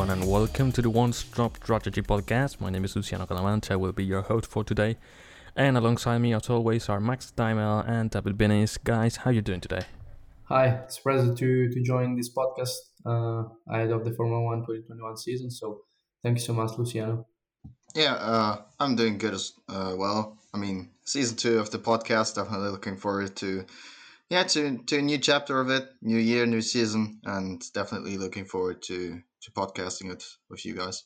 everyone, and welcome to the One Stop Strategy Podcast. My name is Luciano Calamante. I will be your host for today. And alongside me, as always, are Max Dymel and Davide Bini. Guys, how you doing today? Hi, it's a pleasure to, to join this podcast uh, ahead of the Formula One 2021 season. So thank you so much, Luciano. Yeah, uh, I'm doing good as uh, well. I mean, season two of the podcast. Definitely looking forward to, yeah, to to a new chapter of it, new year, new season, and definitely looking forward to to podcasting it with you guys.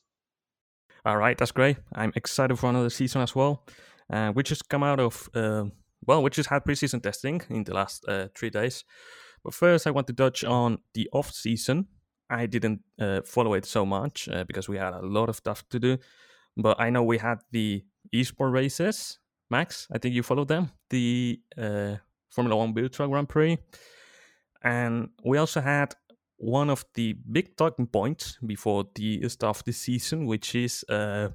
All right, that's great. I'm excited for another season as well. Uh, we just come out of uh, well, we just had preseason testing in the last uh, three days. But first, I want to touch on the off season. I didn't uh, follow it so much uh, because we had a lot of stuff to do. But I know we had the esport races. Max, I think you followed them. The uh, Formula One Virtual Grand Prix, and we also had one of the big talking points before the start of the season, which is uh,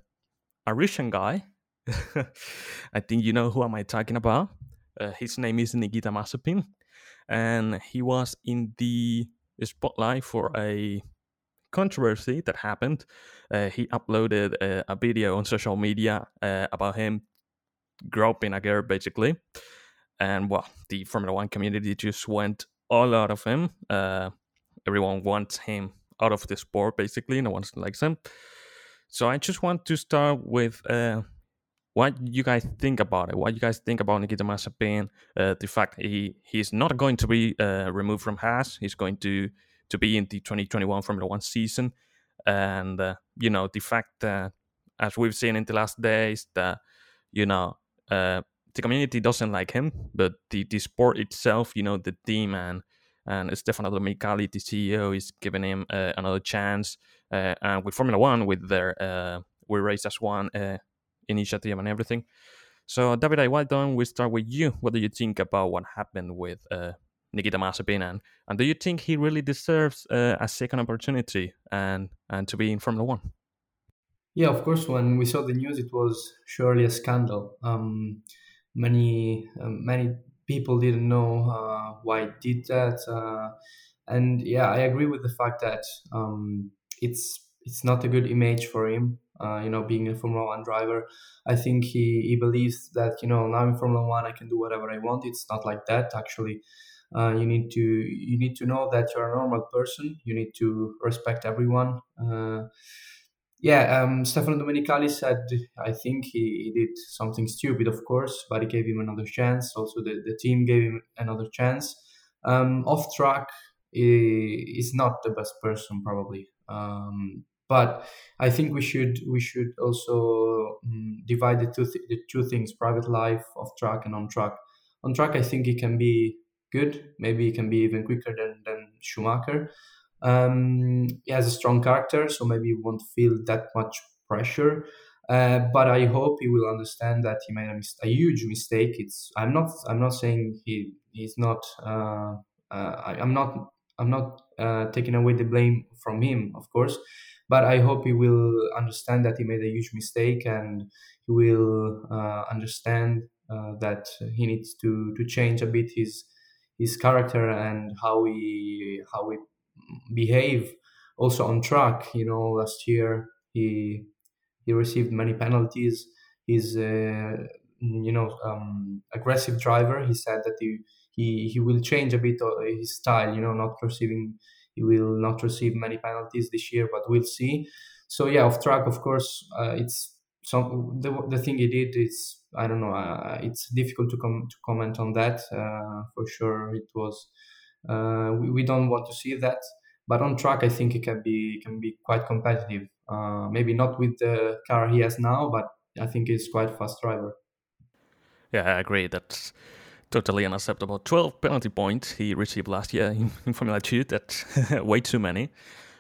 a Russian guy. I think you know who am I talking about. Uh, his name is Nikita Mazepin, and he was in the spotlight for a controversy that happened. Uh, he uploaded a, a, video on social media uh, about him groping a girl, basically. And well, the Formula One community just went all out of him. Everyone wants him out of the sport, basically. No one likes him. So I just want to start with uh, what you guys think about it. What you guys think about Nikita Mazepin? Uh, the fact he he's not going to be uh, removed from Haas. He's going to to be in the 2021 Formula One season, and uh, you know the fact that as we've seen in the last days that you know uh, the community doesn't like him, but the the sport itself, you know, the team and and Stefano Domenicali, the CEO, is giving him uh, another chance. Uh, and with Formula One, with their uh, we race as one uh, initiative and everything. So, Davide, why don't we start with you? What do you think about what happened with uh, Nikita Mazepin, and, and do you think he really deserves uh, a second opportunity and and to be in Formula One? Yeah, of course. When we saw the news, it was surely a scandal. Um, many um, many people didn't know uh, why it did that, uh, and yeah, I agree with the fact that um, it's it's not a good image for him. Uh, you know, being a Formula One driver, I think he he believes that you know now in Formula One I can do whatever I want. It's not like that actually. Uh, you need to you need to know that you're a normal person. You need to respect everyone. Uh, yeah, um, Stefano Domenicali said, I think he, he, did something stupid, of course, but he gave him another chance. Also, the, the team gave him another chance. Um, off track, he, he's not the best person, probably. Um, but I think we should we should also um, divide the two th- the two things: private life, off track, and on track. On track, I think he can be good. Maybe he can be even quicker than than Schumacher. Um, he has a strong character, so maybe he won't feel that much pressure. Uh, but I hope he will understand that he made a, mis- a, huge mistake. It's I'm not I'm not saying he he's not uh, uh, I, am not I'm not uh, taking away the blame from him, of course. But I hope he will understand that he made a huge mistake and he will uh, understand uh, that he needs to to change a bit his his character and how he how we behave also on track you know last year he he received many penalties he's a you know um, aggressive driver he said that he, he he will change a bit his style you know not receiving he will not receive many penalties this year but we'll see so yeah off track of course uh, it's some the, the thing he did is I don't know. Uh, it's difficult to com- to comment on that. Uh, for sure, it was. Uh, we, we don't want to see that, but on track, I think it can be can be quite competitive. Uh, maybe not with the car he has now, but I think he's quite fast driver. Yeah, I agree. That's totally unacceptable. Twelve penalty points he received last year in, Formula Two. That's way too many.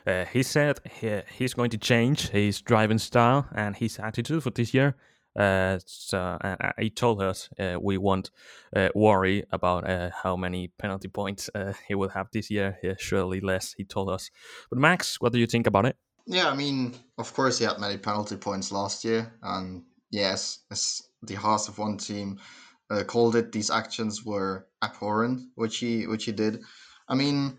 Uh, he said he, he's going to change his driving style and his attitude for this year. Uh, so uh, he told us uh, we won't uh, worry about uh, how many penalty points uh, he will have this year. Yeah, surely less, he told us. But Max, what do you think about it? Yeah, I mean, of course, he had many penalty points last year, and yes, as the Haas F1 team called it, these actions were abhorrent, which he which he did. I mean,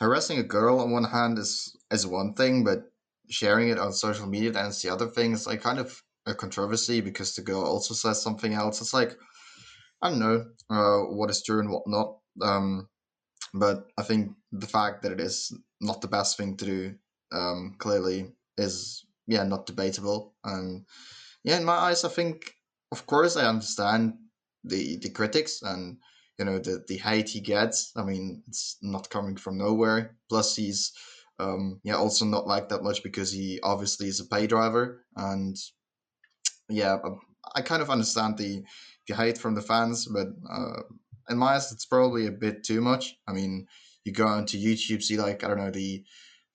harassing a girl on one hand is is one thing, but sharing it on social media, and the other thing. It's like kind of a controversy because the girl also says something else. It's like I don't know uh, what is true and what not. Um, but I think the fact that it is not the best thing to do um, clearly is yeah not debatable. And yeah, in my eyes, I think of course I understand the the critics and you know the the hate he gets. I mean, it's not coming from nowhere. Plus, he's um, yeah also not liked that much because he obviously is a pay driver and yeah, I kind of understand the the hate from the fans, but uh, in my eyes, it's probably a bit too much. I mean, you go onto YouTube, see like I don't know the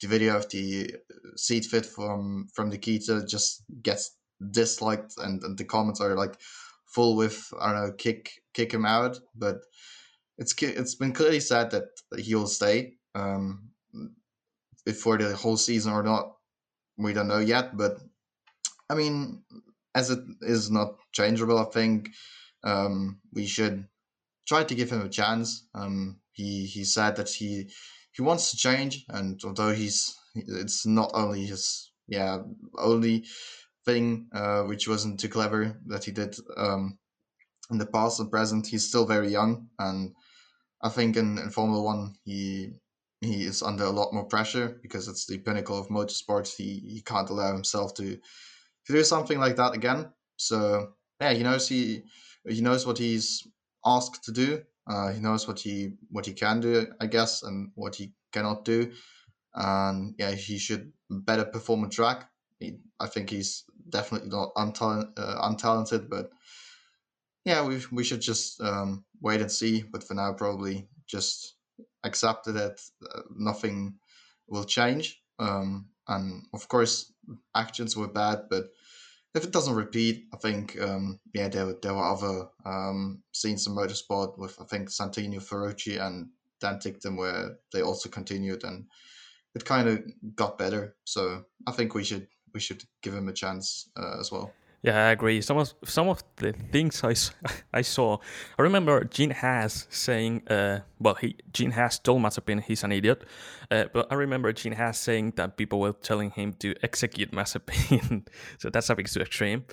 the video of the seat fit from from Nikita just gets disliked, and, and the comments are like full with I don't know kick kick him out, but it's it's been clearly said that he'll stay um, the whole season or not. We don't know yet, but I mean, as it is not changeable, I think um, we should try to give him a chance. Um, he he said that he he wants to change, and although he's it's not only his yeah only thing uh, which wasn't too clever that he did um, in the past and present, he's still very young, and I think in, in Formula One he he is under a lot more pressure because it's the pinnacle of motorsport. He he can't allow himself to do something like that again. So yeah, he knows he he knows what he's asked to do. Uh, he knows what he what he can do, I guess, and what he cannot do. And yeah, he should better perform on track. He, I think he's definitely not untalent, uh, untalented, but yeah, we we should just um, wait and see. But for now, probably just accept that uh, nothing will change. Um, and of course, actions were bad, but if it doesn't repeat, I think um, yeah, there there were other um, scenes in motorsport with I think Santino Ferrucci and Dan Ticktum where they also continued and it kind of got better. So I think we should we should give him a chance uh, as well. Yeah, I agree. Some of some of the things I, I saw, I remember Gene Haas saying, uh, well, he Gene Haas told Mazepin he's an idiot, uh, but I remember Gene Haas saying that people were telling him to execute Mazepin, so that's a bit too extreme.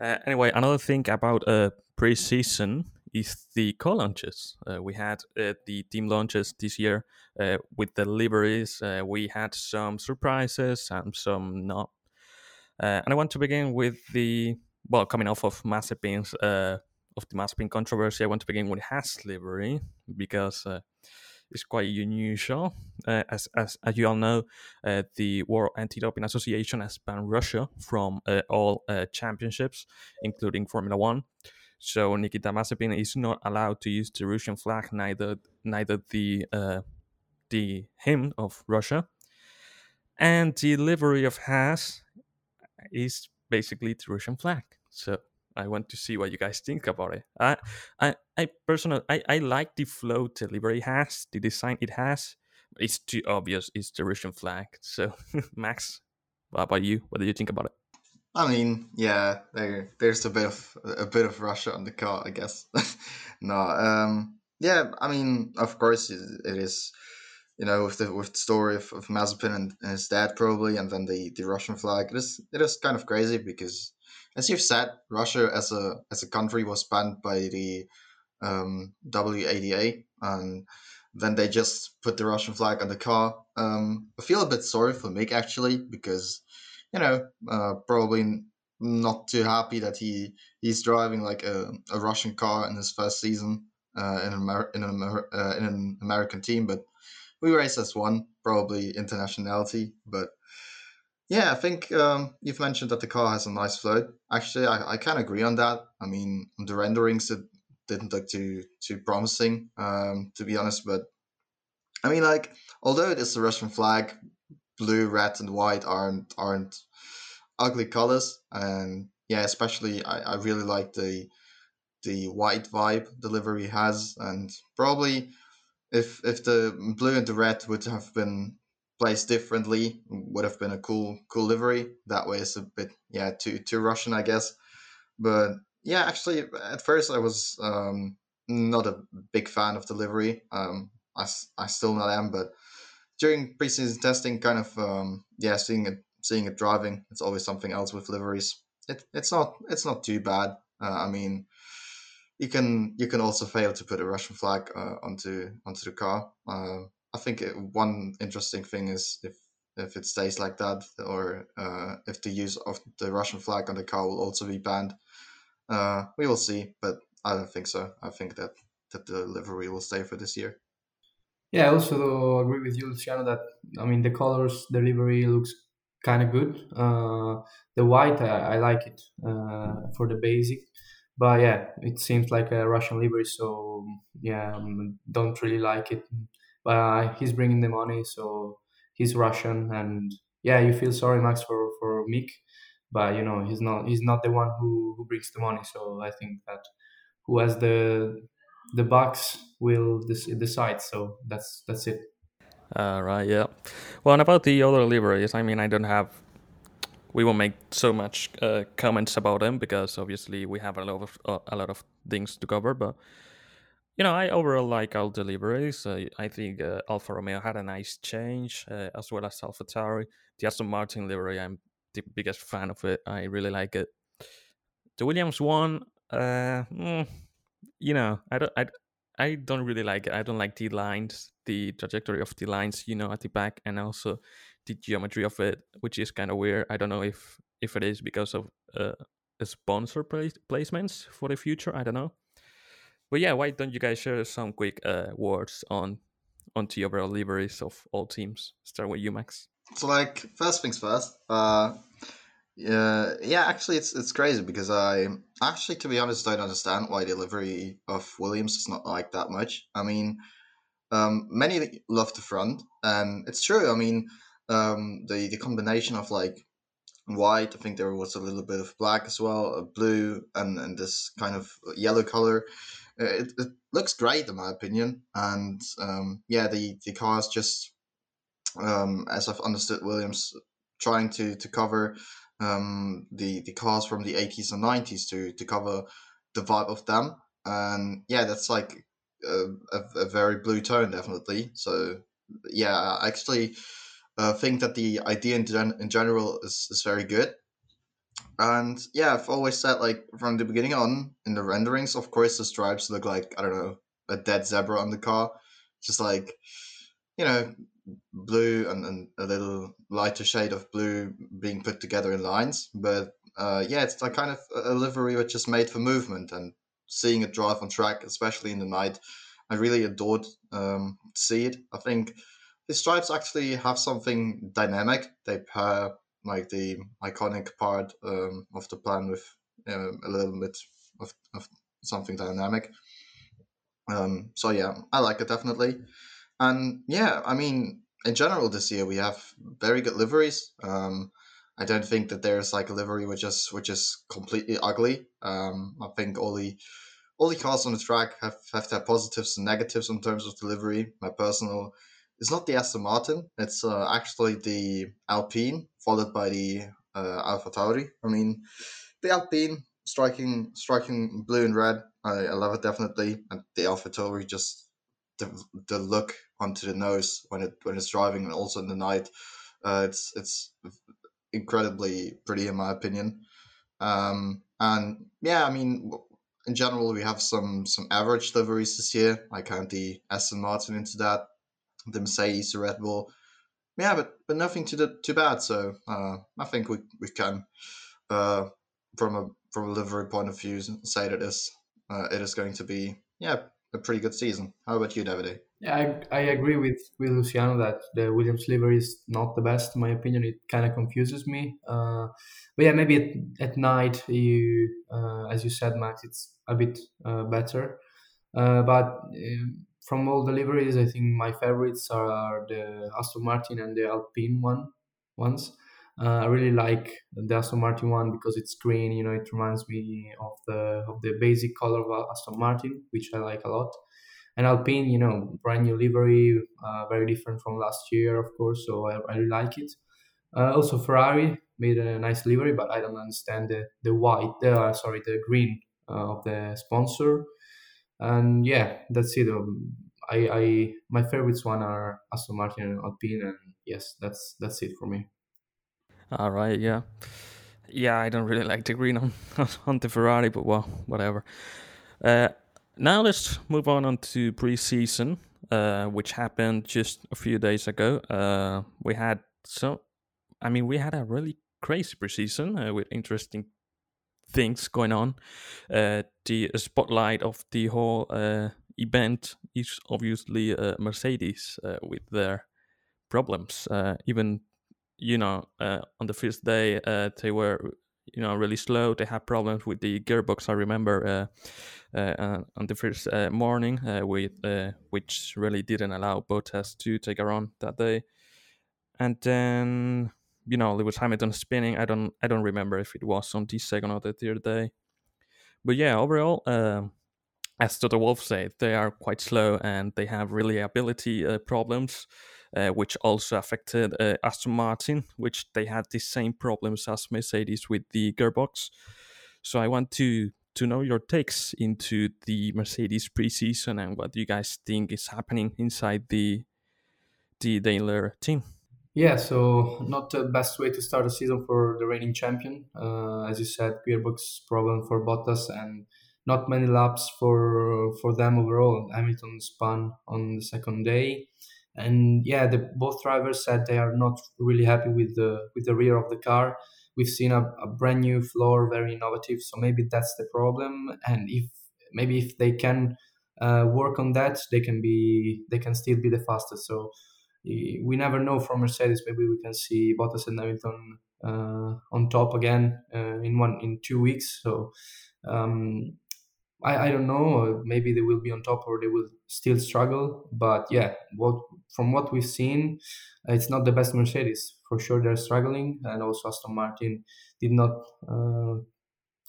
Uh, anyway, another thing about uh, pre-season is the car launches. Uh, we had uh, the team launches this year uh, with the liveries. We had some surprises and some not uh, and I want to begin with the well, coming off of Mazepin's uh, of the Mazepin controversy, I want to begin with Haas livery because uh, it's quite unusual. Uh, as, as as you all know, uh, the World Anti-Doping Association has banned Russia from uh, all championships, including Formula One. So Nikita Mazepin is not allowed to use the Russian flag, neither neither the the hymn of Russia, and the livery of Haas is basically the Russian flag. So I want to see what you guys think about it. I, I, I personally, I, I like the flow delivery has, the design it has. It's too obvious. It's the Russian flag. So, Max, what about you? What do you think about it? I mean, yeah, there, there's a bit of a bit of Russia on the car, I guess. no, um, yeah, I mean, of course, it, it is you know, with the with the story of, of Mazepin and, and, his dad probably, and then the, the Russian flag. It is it is kind of crazy because, as you've said, Russia as a as a country was banned by the um, WADA, and then they just put the Russian flag on the car. Um, I feel a bit sorry for Mick actually because, you know, uh, probably not too happy that he he's driving like a, a Russian car in his first season uh, in, Amer- in, an Amer- uh, in an American team, but we race as one, probably internationality. But yeah, I think um, you've mentioned that the car has a nice flow. Actually, I, I can agree on that. I mean, the renderings it didn't look too too promising, um, to be honest. But I mean, like, although it is the Russian flag, blue, red, and white aren't aren't ugly colors, and yeah, especially I, I really like the the white vibe delivery has, and probably if if the blue and the red would have been placed differently, would have been a cool cool livery. That way, it's a bit yeah too too Russian, I guess. But yeah, actually, at first I was um, not a big fan of the livery. Um, I, I still not am, but during preseason testing, kind of um, yeah, seeing it seeing it driving. It's always something else with liveries. It, it's not it's not too bad. Uh, I mean, you can you can also fail to put a Russian flag uh, onto onto the car. Uh, I think it, one interesting thing is if if it stays like that, or uh, if the use of the Russian flag on the car will also be banned. Uh, we will see, but I don't think so. I think that that the livery will stay for this year. Yeah, I also agree with you, Luciano. That I mean, the colors, the livery looks kind of good. Uh, the white, I, I like it uh, for the basic, but yeah, it seems like a Russian livery. So yeah, um, don't really like it. But uh, he's bringing the money, so he's Russian, and yeah, you feel sorry, Max, for for Mick, but you know he's not he's not the one who who brings the money. So I think that who has the the box will decide. So that's that's it. Uh, right. Yeah. Well, and about the other liveries, I mean, I don't have. We won't make so much uh, comments about them because obviously we have a lot of uh, a lot of things to cover. But you know, I overall like all the liveries. Uh, I think uh, Alfa Romeo had a nice change, uh, as well as AlphaTauri. The Aston Martin livery, I'm the biggest fan of it. I really like it. The Williams one, uh, mm, you know, I don't, I, I don't really like it. I don't like the lines, the trajectory of the lines, you know, at the back, and also the geometry of it, which is kind of weird. I don't know if if it is because of uh, sponsor placements for the future. I don't know. But yeah, why don't you guys share some quick uh, words on on the overall liveries of all teams? Start with you, Max. So, like, first things first. Uh, yeah, yeah. Actually, it's it's crazy because I actually, to be honest, don't understand why the livery of Williams is not like that much. I mean, um, many love the front, and it's true. I mean, um, the the combination of like white. I think there was a little bit of black as well, a blue, and and this kind of yellow color. It, it looks great in my opinion, and um, yeah, the the cars just um, as I've understood Williams trying to to cover um, the the cars from the 80s and 90s to to cover the vibe of them and yeah that's like a, a very blue tone definitely so yeah actually uh, think that the idea in, gen- in general is, is very good and yeah i've always said like from the beginning on in the renderings of course the stripes look like i don't know a dead zebra on the car just like you know blue and, and a little lighter shade of blue being put together in lines. But uh, yeah, it's like kind of a livery which is made for movement and seeing it drive on track, especially in the night. I really adored um, see it. I think the stripes actually have something dynamic. They pair like the iconic part um, of the plan with uh, a little bit of, of something dynamic. Um, so yeah, I like it definitely. And yeah, I mean, in general this year we have very good liveries. Um, I don't think that there's like a livery which is which is completely ugly. Um, I think all the all the cars on the track have, have their positives and negatives in terms of delivery. My personal is not the Aston Martin; it's uh, actually the Alpine, followed by the uh, Tauri. I mean, the Alpine striking striking blue and red. I, I love it definitely, and the Alpha Tauri just the, the look onto the nose when it when it's driving and also in the night. Uh, it's it's incredibly pretty in my opinion. Um, and yeah, I mean, in general, we have some some average liveries this year. I count the Aston Martin into that, the Mercedes, the Red Bull. Yeah, but but nothing too too bad. So uh, I think we we can, uh, from a from a livery point of view, say that is uh, it is going to be yeah a pretty good season. How about you, Davide? Yeah, I, I agree with, with Luciano that the Williams livery is not the best. In my opinion, it kind of confuses me. Uh, but yeah, maybe at, at night, you, uh, as you said, Max, it's a bit uh, better. Uh, but um, from all deliveries, I think my favorites are the Aston Martin and the Alpine one ones. Uh, I really like the Aston Martin one because it's green. You know, it reminds me of the of the basic color of Aston Martin, which I like a lot. And Alpine, you know, brand new livery, uh, very different from last year, of course. So I, I really like it. Uh, also, Ferrari made a nice livery, but I don't understand the the white, uh, sorry, the green uh, of the sponsor. And yeah, that's it. Um, I, I my favorites one are Aston Martin and Alpine, and yes, that's that's it for me. All right, yeah, yeah. I don't really like the green on on the Ferrari, but well, whatever. Uh, now let's move on on to preseason, uh, which happened just a few days ago. Uh, we had so, I mean, we had a really crazy preseason uh, with interesting things going on. Uh, the spotlight of the whole uh, event is obviously uh, Mercedes uh, with their problems. Uh, even you know, uh, on the first day they were you know really slow. They had problems with the gearbox. I remember on the first morning with which really didn't allow Bottas to take a run that day. And then you know Lewis Hamilton spinning. I don't I don't remember if it was on the second or the third day, but yeah, overall, um, as Toto Wolff said, they are quite slow and they have reliability uh, problems, uh, which also affected uh, Aston Martin, which they had the same problems as Mercedes with the gearbox. So I want to to know your takes into the Mercedes preseason and what you guys think is happening inside the the Daimler team. Yeah, so not the best way to start a season for the reigning champion. Uh, as you said, gearbox problem for Bottas and not many laps for for them overall. Hamilton spun on the second day, and yeah, the both drivers said they are not really happy with the with the rear of the car. We've seen a, a brand new floor, very innovative. So maybe that's the problem. And if maybe if they can uh, work on that, they can be they can still be the fastest. So we never know from Mercedes. Maybe we can see Bottas and Hamilton uh, on top again uh, in one in two weeks. So um, I, I don't know. Maybe they will be on top or they will still struggle. But yeah, what from what we've seen, it's not the best Mercedes for sure. They're struggling, and also Aston Martin did not uh,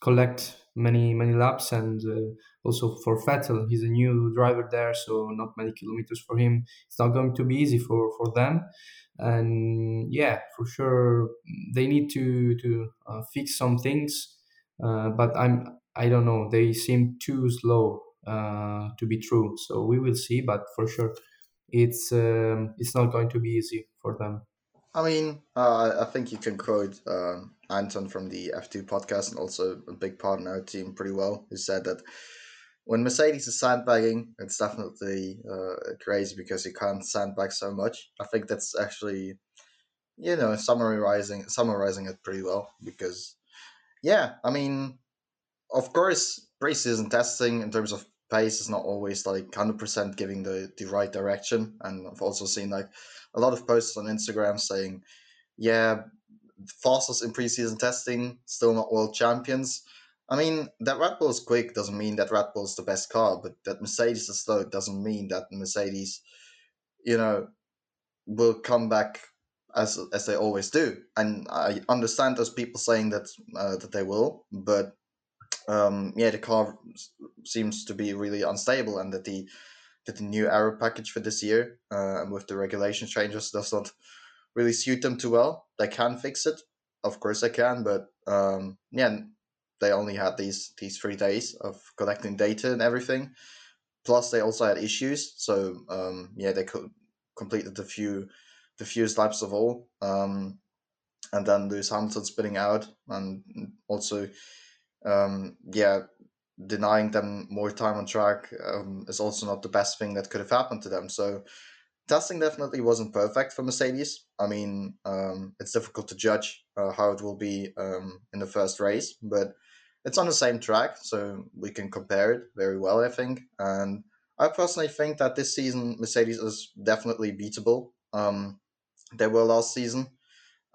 collect many many laps and uh, also for Vettel he's a new driver there so not many kilometers for him. It's not going to be easy for for them. And yeah for sure they need to to uh, fix some things uh, but I'm I don't know they seem too slow uh, to be true. So we will see but for sure it's um, it's not going to be easy for them I mean, uh, I think you can quote um, Anton from the F2 podcast and also a big part in our team pretty well, who said that when Mercedes is sandbagging, it's definitely uh, crazy because you can't sandbag so much. I think that's actually, you know, summarizing summarizing it pretty well because, yeah, I mean, of course, preseason testing in terms of pace is not always like 100% giving the, the right direction. And I've also seen like a lot of posts on Instagram saying, yeah, fastest in preseason testing, still not world champions. I mean, that Red Bull is quick doesn't mean that Red Bull is the best car, but that Mercedes is slow doesn't mean that Mercedes, you know, will come back as as they always do. And I understand those people saying that uh, that they will, but um, yeah, the car seems to be really unstable, and that the that the new aero package for this year uh, and with the regulation changes does not really suit them too well. They can fix it, of course they can, but um, yeah, they only had these these three days of collecting data and everything. Plus, they also had issues, so um, yeah, they could completed the few the fewest laps of all, um, and then Lewis Hamilton spinning out, and also um, yeah, denying them more time on track um, is also not the best thing that could have happened to them. So testing definitely wasn't perfect for Mercedes. I mean, um, it's difficult to judge uh, how it will be um, in the first race, but it's on the same track, so we can compare it very well, I think. And I personally think that this season Mercedes is definitely beatable. Um, they were last season.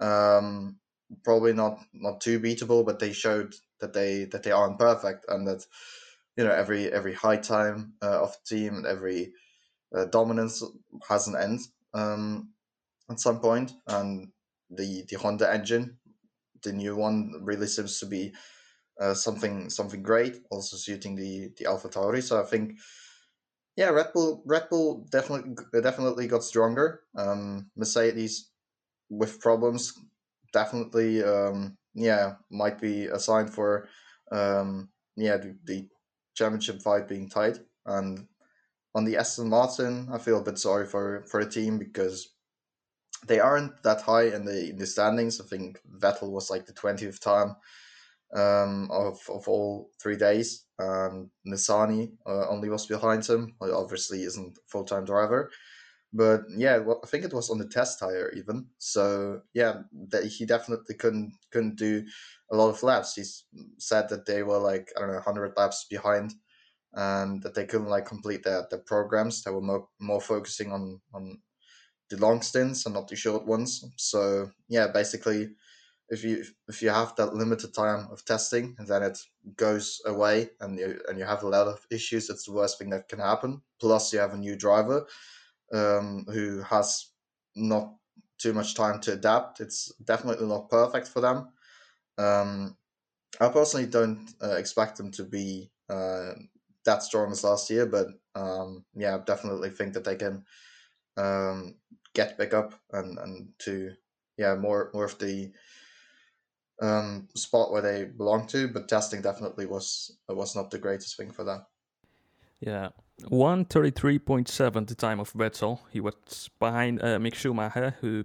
Um, probably not not too beatable, but they showed that they that they aren't perfect and that you know every every high time uh, of the team and every uh, dominance has an end um, at some point. And the the Honda engine the new one really seems to be uh, something something great also suiting the the Alpha Tauri. So I think yeah Red Bull Red Bull definitely definitely got stronger. Um, Mercedes with problems definitely um, yeah, might be a sign for um, yeah the, the championship fight being tight. And on the Aston Martin, I feel a bit sorry for for the team because they aren't that high in the in the standings. I think Vettel was like the twentieth time um, of of all three days, and Nissany uh, only was behind him. Obviously, isn't full time driver, but yeah, well, I think it was on the test tire even. So yeah, that he definitely couldn't couldn't do a lot of laps. He said that they were like I don't know hundred laps behind, and that they couldn't like complete their, their programs. They were more more focusing on on the long stints and not the short ones. So yeah, basically, if you if you have that limited time of testing and then it goes away and you and you have a lot of issues, it's the worst thing that can happen. Plus, you have a new driver um, who has not too much time to adapt. It's definitely not perfect for them. Um, I personally don't uh, expect them to be uh, that strong as last year, but um, yeah, I definitely think that they can um, get back up and, and to yeah more more of the um, spot where they belong to. But testing definitely was was not the greatest thing for them. Yeah, one thirty three point seven the time of Vettel. He was behind uh, Mick Schumacher, who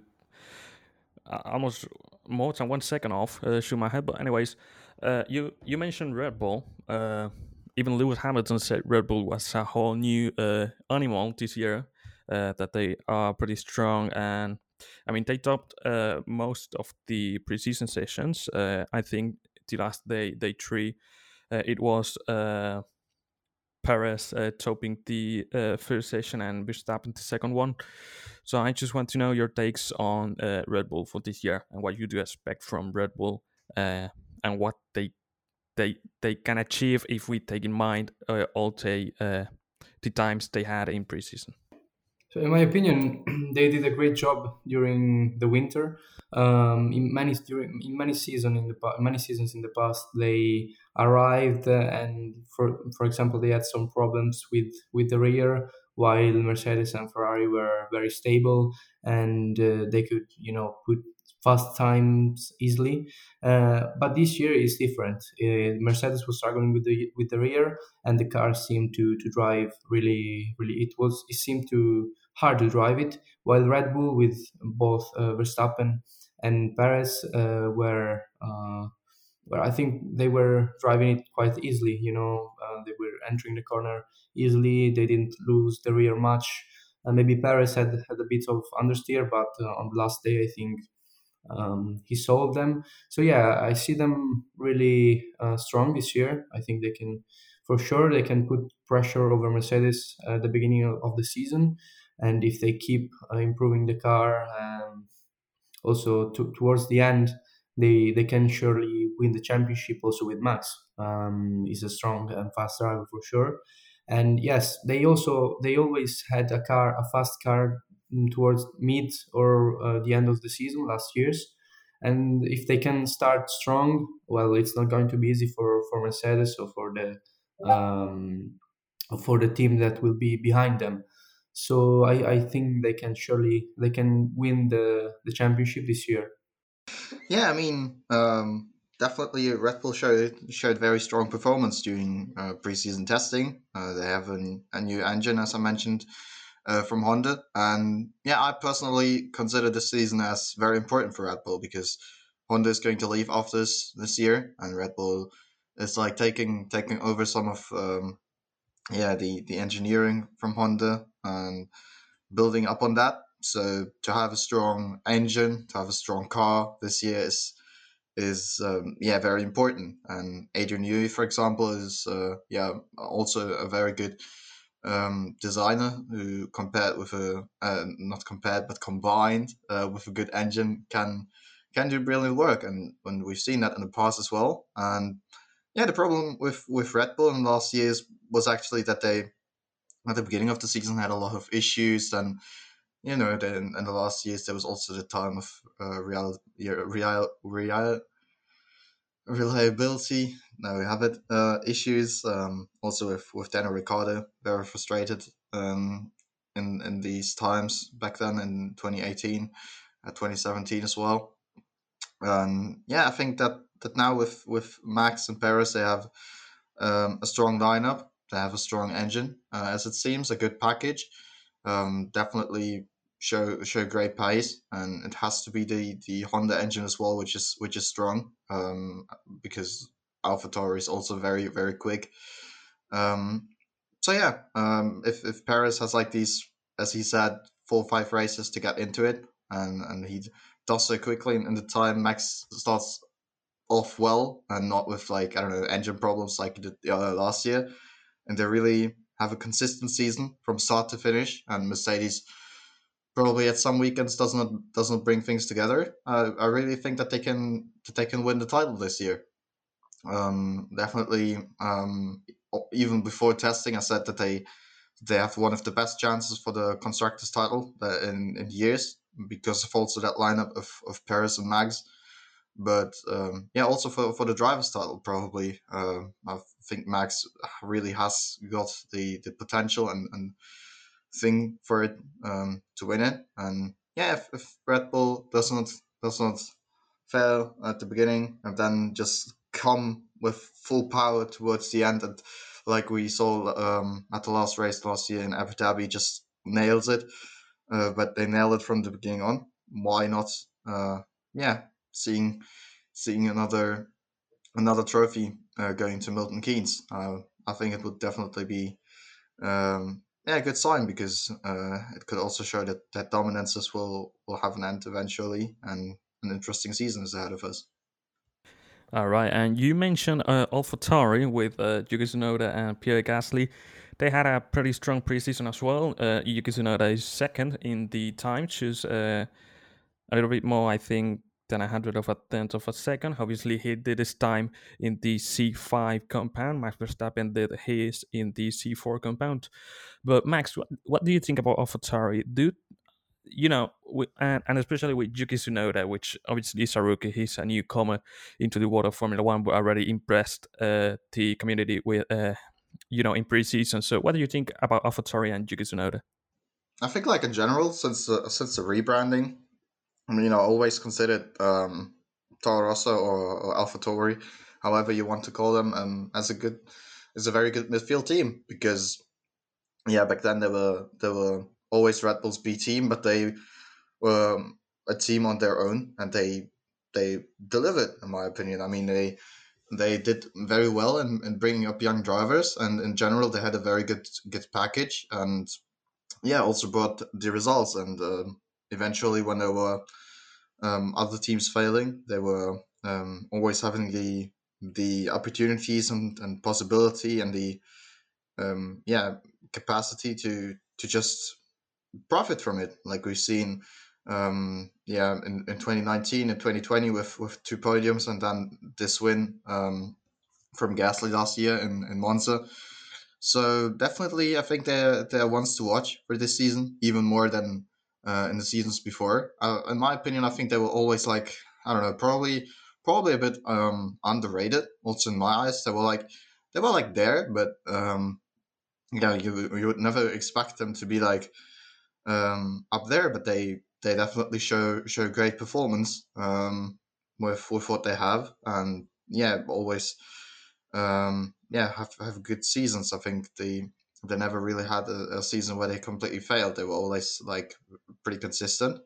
uh, almost more than one second off uh, Schumacher. But anyways, uh, you you mentioned Red Bull. Uh, even Lewis Hamilton said Red Bull was a whole new uh, animal this year. Uh, that they are pretty strong and I mean they topped most of the preseason sessions. I think the last day day three, it was uh, topping the uh, first session and Verstappen the second one. So I just want to know your takes on uh, Red Bull for this year and what you do expect from Red Bull uh, and what they they they can achieve if we take in mind all the the times they had in preseason. So, in my opinion, they did a great job during the winter. Um, in many during in many season in the many seasons in the past, they arrived and for for example, they had some problems with with the rear, while Mercedes and Ferrari were very stable and uh, they could you know put fast times easily. Uh, but this year is different. Uh, Mercedes was struggling with the with the rear, and the car seemed to to drive really really. It was it seemed to hard to drive it. While Red Bull with both uh, Verstappen and Perez uh, were uh, where I think they were driving it quite easily. You know, uh, they were entering the corner easily. They didn't lose the rear much. Uh, maybe Perez had had a bit of understeer, but uh, on the last day, I think um, he solved them. So yeah, I see them really strong this year. I think they can, for sure, they can put pressure over Mercedes at the beginning of the season, and if they keep uh, improving the car, um, also to, towards the end, they they can surely win the championship. Also with Max, um, he's a strong and fast driver for sure. And yes, they also they always had a car, a fast car Mm, towards mid or uh, the end of the season last year's. And if they can start strong, well, it's not going to be easy for, for Mercedes or for the um, for the team that will be behind them. So I, I think they can surely they can win the, the championship this year. Yeah, I mean, um, definitely Red Bull showed showed very strong performance during uh, preseason testing. Uh, they have an, a new engine, as I mentioned uh, from Honda. And yeah, I personally consider this season as very important for Red Bull because Honda is going to leave this this year, and Red Bull is like taking taking over some of um, yeah the the engineering from Honda and building up on that. So to have a strong engine, to have a strong car this year is is um, yeah very important. And Adrian Newey, for example, is uh, yeah also a very good um, designer who compared with a uh, not compared but combined uh, with a good engine can can do brilliant work and when we've seen that in the past as well and yeah the problem with with Red Bull in last years was actually that they at the beginning of the season had a lot of issues and you know then in the last years there was also the time of uh, real real real reliability. Now we have it. Uh, issues um, also with with Daniel Ricciardo, very frustrated um, in in these times back then in 2018, uh, 2017 as well. Um, yeah, I think that that now with with Max and Perez they have um, a strong lineup. They have a strong engine, uh, as it seems, a good package. Um, definitely show show great pace, and it has to be the the Honda engine as well, which is which is strong um, because AlphaTauri is also very very quick. Um, so yeah, um, if if Perez has like these, as he said, four or five races to get into it, and and he does so quickly, and in the time Max starts off well and not with like I don't know engine problems like did last year, and they really have a consistent season from start to finish, and Mercedes probably at some weekends does not does not bring things together. Uh, I really think that they can that they can win the title this year. Um, definitely, um, even before testing, I said that they they have one of the best chances for the constructors title uh, in in years because of also that lineup of of Perez and Max. But um, yeah, also for, for the drivers title, probably uh, I think Max really has got the, the potential and, and thing for it um, to win it. And yeah, if, if Red Bull does not does not fail at the beginning and then just come with full power towards the end, and like we saw um, at the last race last year in Abu Dhabi, just nails it. Uh, but they nailed it from the beginning on. Why not? Uh, yeah, seeing seeing another another trophy uh, going to Milton Keynes. Uh, I think it would definitely be um, yeah, a good sign because uh, it could also show that that dominances will will have an end eventually, and an interesting season is ahead of us. All right, and you mentioned uh, AlphaTauri with uh, Yuki Tsunoda and Pierre Gasly. They had a pretty strong preseason as well. Uh, Yuki Tsunoda is second in the time, choose uh, a little bit more, I think, than a hundred of a tenth of a second. Obviously, he did his time in the C5 compound. Max Verstappen did his in the C4 compound. But Max, what, what do you think about AlphaTauri? Do you know, and, and especially with Yuki Tsunoda, which obviously is a rookie, he's a newcomer into the world of Formula One, but already impressed uh, the community with, uh, you know, in preseason. So, what do you think about AlphaTauri and Yuki Tsunoda? I think, like in general, since uh, since the rebranding, you know, always considered um, Toro Rosso or, or AlphaTauri, however you want to call them, um, as a good, is a very good midfield team because, yeah, back then they were they were always Red Bull's B team, but they were a team on their own and they they delivered, in my opinion. I mean, they they did very well in, in bringing up young drivers, and in general, they had a very good good package, and yeah, also brought the results and. Um, eventually when there were um, other teams failing, they were um, always having the the opportunities and, and possibility and the um, yeah capacity to to just profit from it, like we've seen um, yeah in, in 2019 and 2020 with with two podiums and then this win um, from Gasly last year in, in Monza. So definitely, I think they're they're ones to watch for this season, even more than uh, in the seasons before. Uh, in my opinion, I think they were always like I don't know, probably probably a bit um, underrated. Also in my eyes, they were like they were like there, but um, yeah, you you would never expect them to be like um, up there. But they they definitely show show great performance um, with with what they have, and yeah, always um, yeah have have good seasons. I think the they never really had a, a, season where they completely failed. They were always like pretty consistent.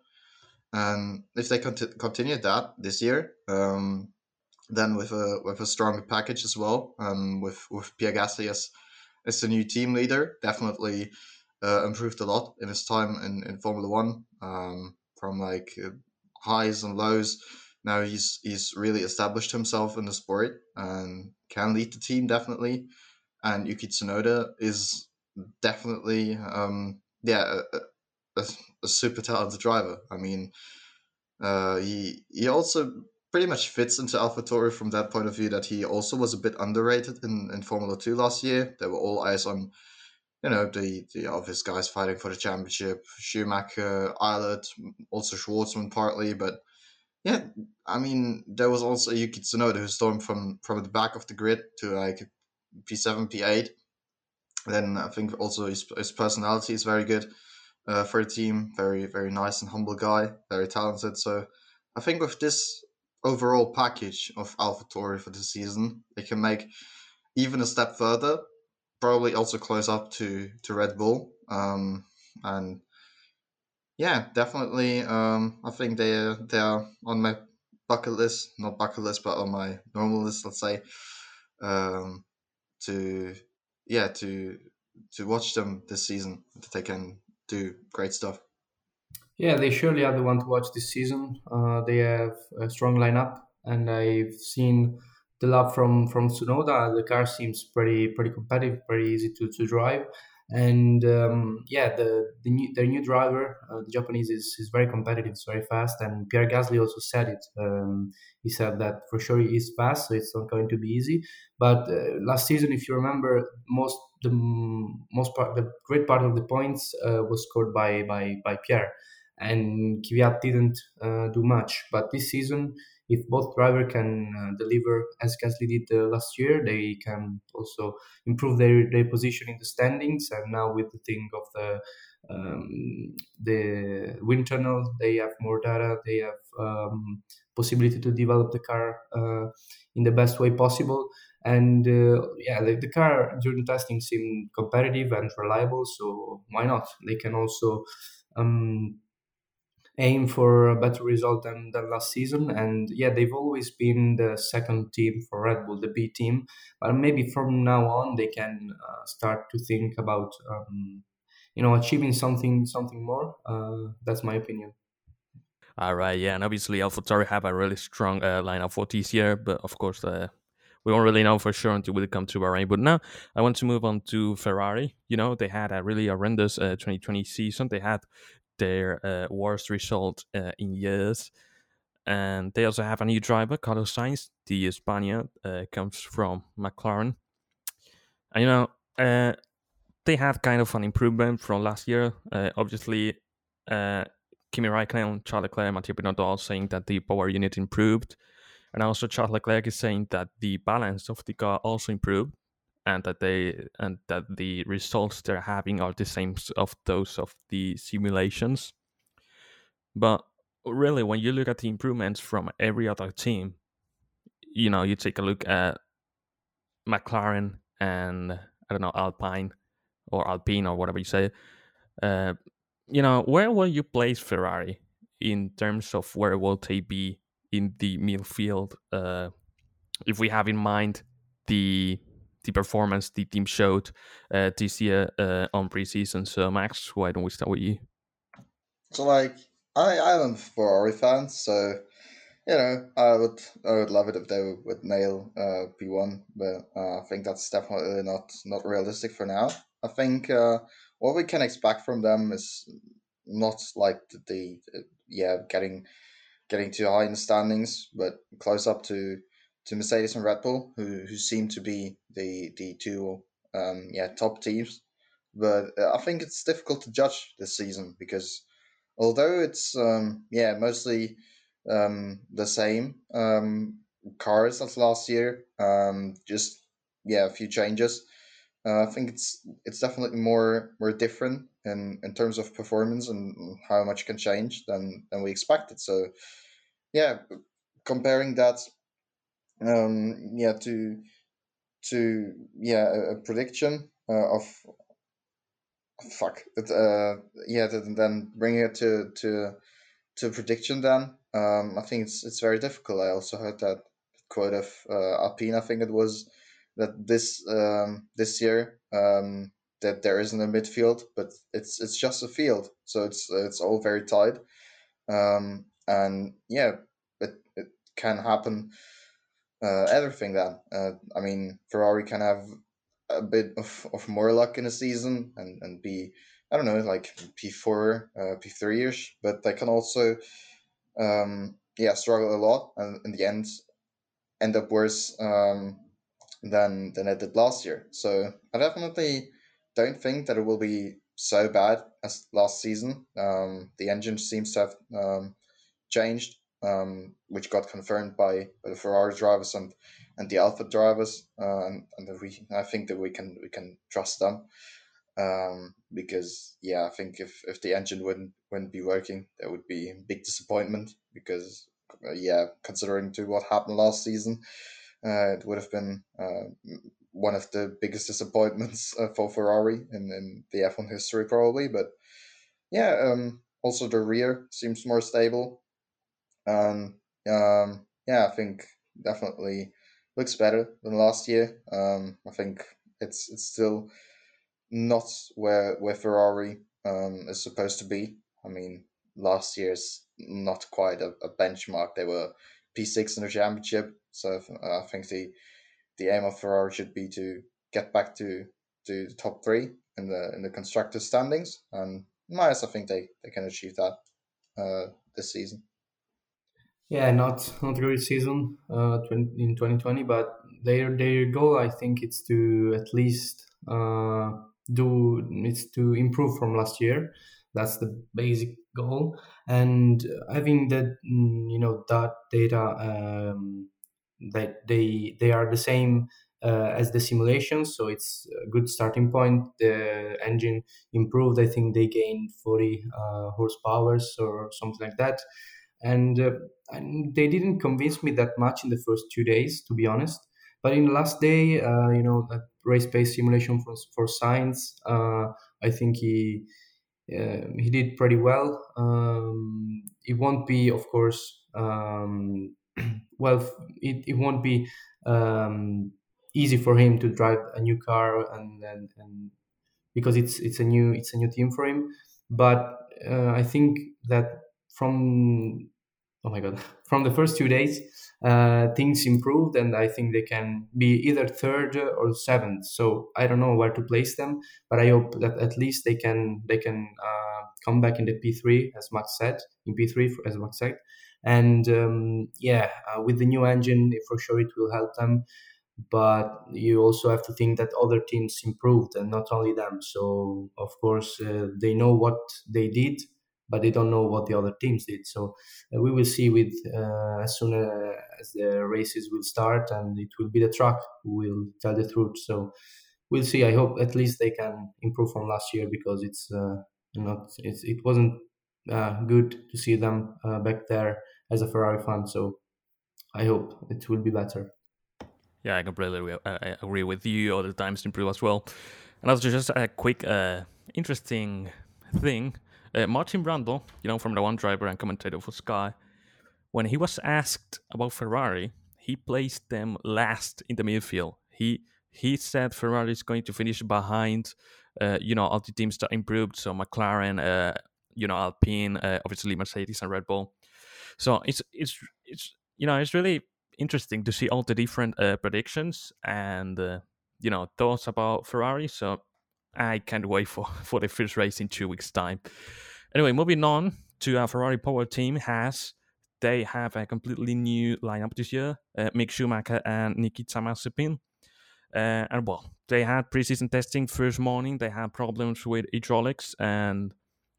And if they cont- continue that this year, um, then with a with a stronger package as well, um, with with Pierre Gasly as as the new team leader, definitely uh, improved a lot in his time in, in Formula One. Um, from like highs and lows, now he's he's really established himself in the sport and can lead the team definitely and Yuki Tsunoda is definitely um, yeah a, a, a, super talented driver. I mean, uh, he he also pretty much fits into AlphaTauri from that point of view that he also was a bit underrated in, in Formula Two last year. There were all eyes on you know the the obvious guys fighting for the championship: Schumacher, Ilott, also Shwartzman partly, but. Yeah, I mean, there was also Yuki Tsunoda who stormed from from the back of the grid to like P7, P8. Then I think also his, his personality is very good uh, for a team. Very, very nice and humble guy. Very talented. So I think with this overall package of AlphaTauri for the season, they can make even a step further. Probably also close up to, to Red Bull. Um, and Yeah, definitely. Um, I think they are, they are on my bucket list, not bucket list, but on my normal list, let's say. Um, to yeah, to to watch them this season, that they can do great stuff. Yeah, they surely are the one to watch this season. Uh, they have a strong lineup, and I've seen the lap from from Tsunoda. The car seems pretty pretty competitive, pretty easy to, to drive, and um, yeah, the the new their new driver, uh, the Japanese, is, is very competitive. It's very fast, and Pierre Gasly also said it. Um, he said that for sure he is fast, so it's not going to be easy. But uh, last season, if you remember, most the most part, the great part of the points uh, was scored by by by Pierre and Kvyat didn't uh, do much. But this season, if both driver can uh, deliver as Gasly did uh, last year, they can also improve their, their position in the standings. And now with the thing of the um, the wind tunnel, they have more data. They have um, possibility to develop the car uh, in the best way possible. And uh, yeah, the, the car during testing seemed competitive and reliable. So why not? They can also um, aim for a better result than, than last season. And yeah, they've always been the second team for Red Bull, the B team. But maybe from now on, they can uh, start to think about, um, you know, achieving something something more. Uh, that's my opinion. All right, yeah, and obviously AlphaTauri have a really strong uh, lineup for this year, but of course, uh, we won't really know for sure until we come to Bahrain. But now I want to move on to Ferrari. You know, they had a really horrendous uh, 2020 season. They had their uh, worst result uh, in years. And they also have a new driver, Carlos Sainz. The Spaniard uh, comes from McLaren. And, you know, uh, they had kind of an improvement from last year. Uh, obviously, uh, Kimi Raikkonen, Charles Leclerc, Binotto all saying that the power unit improved. And also Charles Leclerc is saying that the balance of the car also improved and that they and that the results they're having are the same of those of the simulations. But really, when you look at the improvements from every other team, you know, you take a look at McLaren and I don't know Alpine or Alpine or whatever you say. Uh, you know, where will you place Ferrari in terms of where will they be in the midfield? Uh, if we have in mind the the performance the team showed uh, this year uh, on preseason. So, Max, why don't we start with you? So, like, I I'm a Ferrari fan, so you know, I would I would love it if they would nail uh, P one, but uh, I think that's definitely not not realistic for now. I think uh, what we can expect from them is not like the, the yeah getting getting too high in the standings, but close up to to Mercedes and Red Bull, who who seem to be the the two um, yeah top teams. But uh, I think it's difficult to judge this season because although it's um, yeah mostly um, the same um, cars as last year, um, just yeah a few changes. Uh, I think it's it's definitely more more different in, in terms of performance and how much can change than than we expected. So yeah, comparing that um, yeah to to yeah a, a prediction uh, of fuck it, uh, yeah then bring it to to to prediction then um, I think it's it's very difficult. I also heard that quote of uh, Alpine. I think it was that this um, this year um, that there isn't a midfield, but it's it's just a field, so it's it's all very tight. Um, and yeah, it it can happen uh, everything then. Uh, I mean, Ferrari can have a bit of, of more luck in a season and, and be, I don't know, like P4, uh, P3 ish, but they can also, um, yeah, struggle a lot and in the end end up worse um, than, than it did last year. So I definitely don't think that it will be so bad as last season. Um, the engine seems to have um, changed um, which got confirmed by, by the Ferrari drivers and, and the Alpha drivers, uh, and, and we I think that we can we can trust them um, because yeah I think if, if the engine wouldn't wouldn't be working that would be a big disappointment because uh, yeah considering to what happened last season uh, it would have been uh, one of the biggest disappointments uh, for Ferrari in, in the F1 history probably but yeah um, also the rear seems more stable. Um, um, yeah, I think definitely looks better than last year. Um, I think it's it's still not where where Ferrari um, is supposed to be. I mean, last year's not quite a, a benchmark. They were P six in the championship, so I think the the aim of Ferrari should be to get back to to the top three in the in the constructor standings. And Myers, I think they, they can achieve that uh, this season. Yeah, not not great season uh, in 2020, but their their goal, I think, it's to at least uh, do it's to improve from last year. That's the basic goal, and having that mm, you know that data um, that they they are the same uh, as the simulations, so it's a good starting point. The engine improved. I think they gained 40 uh, horsepower or something like that, and, uh, and they didn't convince me that much in the first two days, to be honest. But in the last day, uh, you know, that race pace simulation for for Sainz, uh, I think he. Uh, he did pretty well. Um, it won't be, of course, um, well, it, it won't be um, easy for him to drive a new car and, and, and because it's it's a new it's a new team for him. But uh, I think that from oh my god from the first two days uh, things improved and I think they can be either third or seventh. So I don't know where to place them, but I hope that at least they can they can uh, come back in the P3 as Max said in P3 as Max said. And um, yeah, uh, with the new engine, for sure it will help them but you also have to think that other teams improved and not only them so of course uh, they know what they did but they don't know what the other teams did so uh, we will see with uh, as soon uh, as the races will start and it will be the truck who will tell the truth so we'll see i hope at least they can improve from last year because it's uh, not it's, it wasn't uh, good to see them back there as a ferrari fan so i hope it will be better yeah, I completely I agree with you. All the times improve as well. And also just a quick, uh, interesting thing. Uh, Martin Brundle, you know, from the one driver and commentator for Sky, when he was asked about Ferrari, he placed them last in the midfield. He he said Ferrari is going to finish behind, uh, you know, all the teams that improved. So McLaren, uh, you know, Alpine, uh, obviously Mercedes and Red Bull. So it's it's it's you know it's really interesting to see all the different uh, predictions and uh, you know thoughts about Ferrari. So I can't wait for for the first race in two weeks' time. Anyway, moving on to our Ferrari Power Team Haas they have a completely new lineup this year: uh, Mick Schumacher and Nikita Mazepin. Uh, and well, they had preseason testing first morning. They had problems with hydraulics, and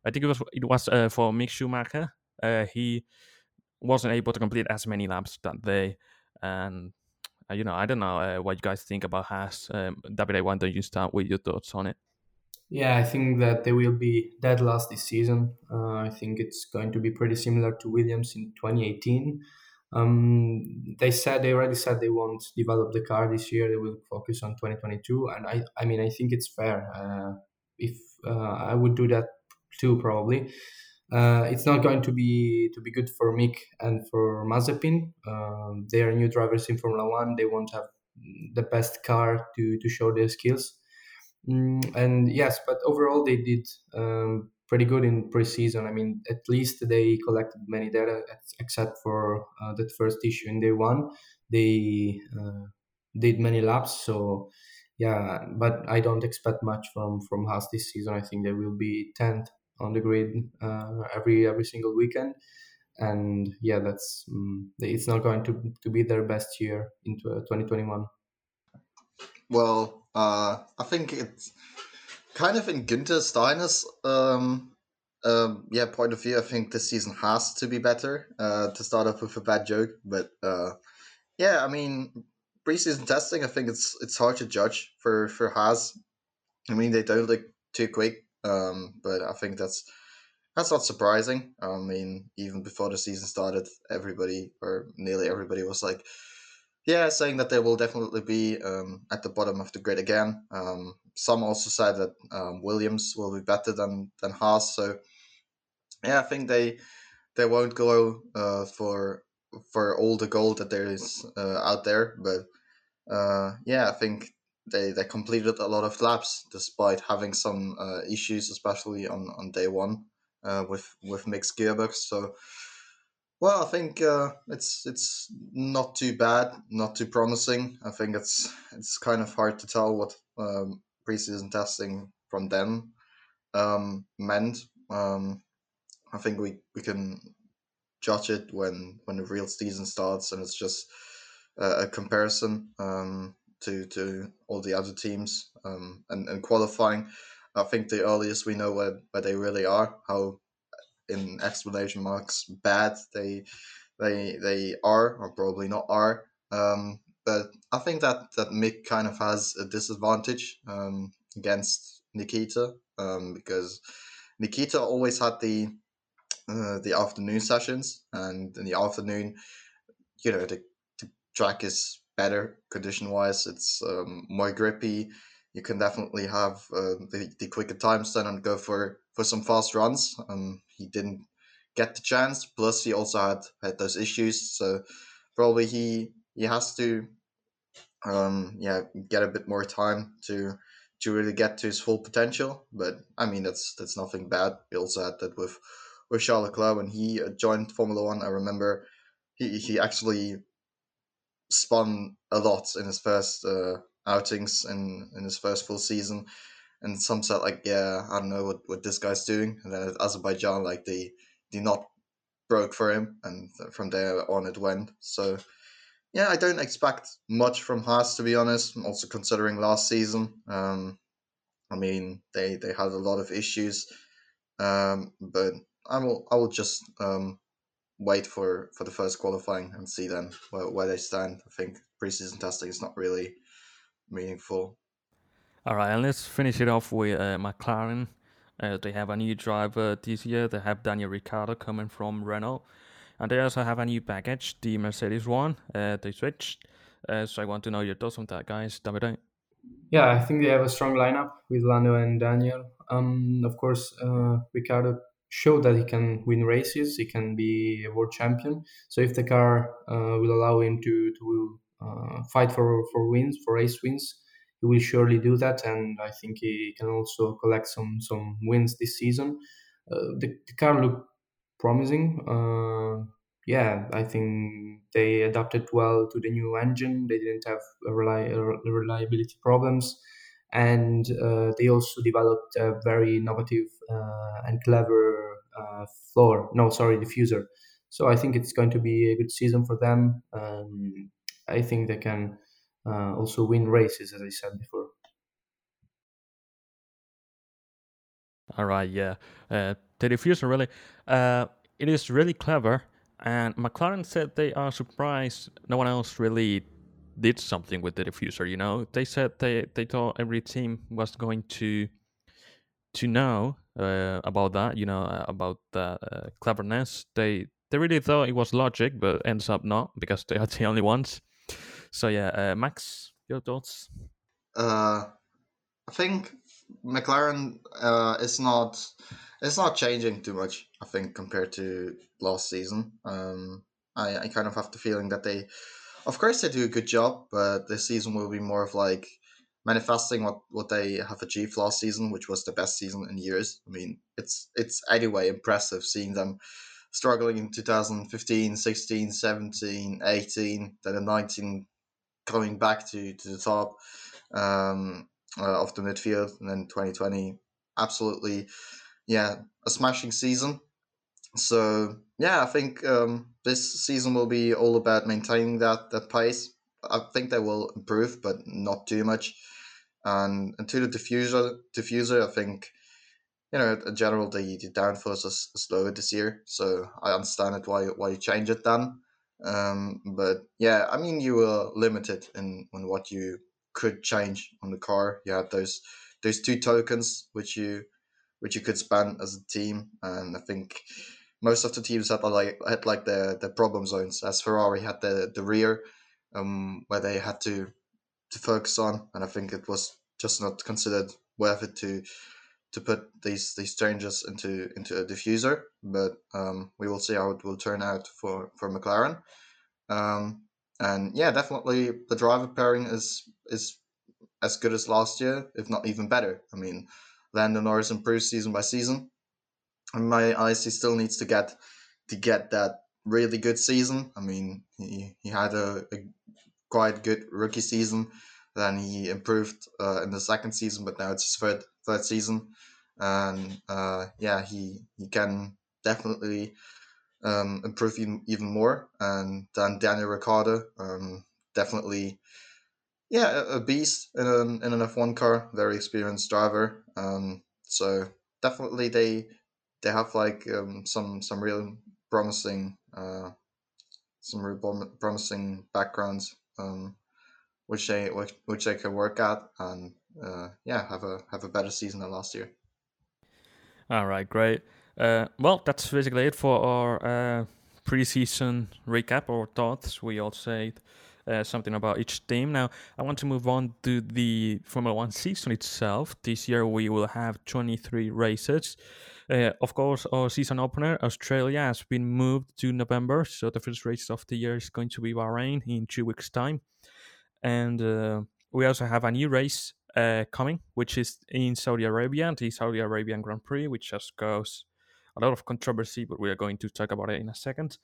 I think it was it was uh, for Mick Schumacher. Uh, he wasn't able to complete as many laps that day. And you know, I don't know uh, what you guys think about Haas. Um, why don't you start with your thoughts on it? Yeah, I think that they will be dead last this season. Uh, I think it's going to be pretty similar to Williams in 2018. Um, they said they already said they won't develop the car this year. They will focus on 2022, and I, I mean, I think it's fair. Uh, if uh, I would do that too, probably. Uh, it's not going to be to be good for Mick and for Mazepin. Um, they are new drivers in Formula One. They won't have the best car to to show their skills. Mm, and yes, but overall they did um, pretty good in preseason. I mean, at least they collected many data, except for uh, that first issue in day one. They uh, did many laps, so yeah. But I don't expect much from from Haas this season. I think they will be tenth on the grid uh, every every single weekend. And yeah that's um, it's not going to to be their best year into 2021 well uh, i think it's kind of in Günther Steiner's um, um, yeah point of view i think this season has to be better uh, to start off with a bad joke. But uh, yeah i mean preseason testing i think it's it's hard to judge for for Haas. I mean they don't look too quick um, but I think that's that's not surprising. I mean, even before the season started, everybody or nearly everybody was like, yeah, saying that they will definitely be um, at the bottom of the grid again. Um, some also said that um, Williams will be better than than Haas. So yeah, I think they they won't go uh, for for all the gold that there is uh, out there, but uh, yeah, I think they they completed a lot of laps despite having some uh, issues, especially on, on day one uh, with with Mick's gearbox. So, well, I think uh, it's it's not too bad, not too promising. I think it's it's kind of hard to tell what um, preseason testing from them um, meant. Um, I think we, we can judge it when when the real season starts, and it's just a comparison um, to to all the other teams um, and and qualifying. I think the earliest we know where, where they really are, how in explanation marks bad they they they are or probably not are. Um, but I think that that Mick kind of has a disadvantage um, against Nikita um, because Nikita always had the uh, the afternoon sessions, and in the afternoon, you know, the, the track is better condition wise. It's um, more grippy. You can definitely have uh, the, the quicker times then and go for, for some fast runs. Um, he didn't get the chance. Plus, he also had, had those issues. So probably he he has to um, yeah get a bit more time to to really get to his full potential. But I mean that's that's nothing bad. He also had that with with Charles Leclerc when he uh, joined Formula One. I remember he he actually spun a lot in his first uh, outings in, in his first full season. And some said like, yeah, I don't know what, what this guy's doing. And then Azerbaijan, like the the knot broke for him, and from there on it went. So yeah, I don't expect much from Haas to be honest. Also considering last season, um, I mean they they had a lot of issues, um, but I will I will just um, wait for for the first qualifying and see then where, where they stand. I think preseason testing is not really meaningful. All right, and let's finish it off with uh, McLaren. Uh, they have a new driver this year. They have Daniel Ricciardo coming from Renault, and they also have a new package, the Mercedes one. Uh, they switched. Uh, so I want to know your thoughts on that, guys. Davide. Yeah, I think they have a strong lineup with Lando and Daniel. Um, of course, uh, Showed that he can win races. He can be a world champion. So if the car uh, will allow him to to uh, fight for for wins, for race wins, he will surely do that. And I think he can also collect some some wins this season. Uh, the, the car looked promising. Uh, yeah, I think they adapted well to the new engine. They didn't have reli- reliability problems and uh, they also developed a very innovative uh, and clever uh, floor. No, sorry, diffuser. So I think it's going to be a good season for them. Um, I think they can uh, also win races, as I said before. All right, yeah, uh, the diffuser really, uh, it is really clever. And McLaren said they are surprised no one else really did something with the diffuser. You know, they said they they thought every team was going to to know uh, about that. You know, uh, about the uh, cleverness. They they really thought it was logic, but ends up not because they are the only ones. So yeah, uh, Max, your thoughts? Uh, I think McLaren uh, is not it's not changing too much. I think compared to last season. Um, I, I kind of have the feeling that they of course, they do a good job, but this season will be more of like manifesting what, what they have achieved last season, which was the best season in years. I mean, it's it's anyway impressive seeing them struggling in 2015, 16, 17, 18, then in 19 coming back to, to the top um, uh, of the midfield, and then 2020, absolutely, yeah, a smashing season. So yeah, I think um, this season will be all about maintaining that that pace. I think they will improve, but not too much. And, and to the diffuser, diffuser, I think you know in general the, the downforce is slower this year, so I understand it why why you change it then. Um, but yeah, I mean you were limited in in what you could change on the car. You had those those two tokens which you which you could spend as a team, and I think most of the teams had like had like the the problem zones. As Ferrari had the the rear, um, where they had to to focus on, and I think it was just not considered worth it to to put these these changes into into a diffuser, but um, we will see how it will turn out for for McLaren. Um, and yeah, definitely the driver pairing is is as good as last year, if not even better. I mean, Lando Norris improves season by season. And my eyes, he still needs to get to get that really good season. I mean, he, he had a, a quite good rookie season. Then he improved uh, in the second season, but now it's his third third season, and uh, yeah, he he can definitely um, improve even, even more. And then Daniel Ricciardo, um, definitely, yeah, a, beast in an in an F one car, very experienced driver. Um, so definitely they they have like um, some some real promising uh, some real promising backgrounds. Um, which they which, which they can work at and uh, yeah have a have a better season than last year. All right, great. Uh, well, that's basically it for our uh, preseason recap or thoughts. We all said uh, something about each team. Now, I want to move on to the Formula One season itself. This year, we will have 23 races. Uh, of course, our season opener, Australia, has been moved to November, so the first race of the year is going to be Bahrain in two weeks' time. And uh, we also have a new race uh, coming, which is in Saudi Arabia, the Saudi Arabian Grand Prix, which just caused a lot of controversy, but we are going to talk about it in a second.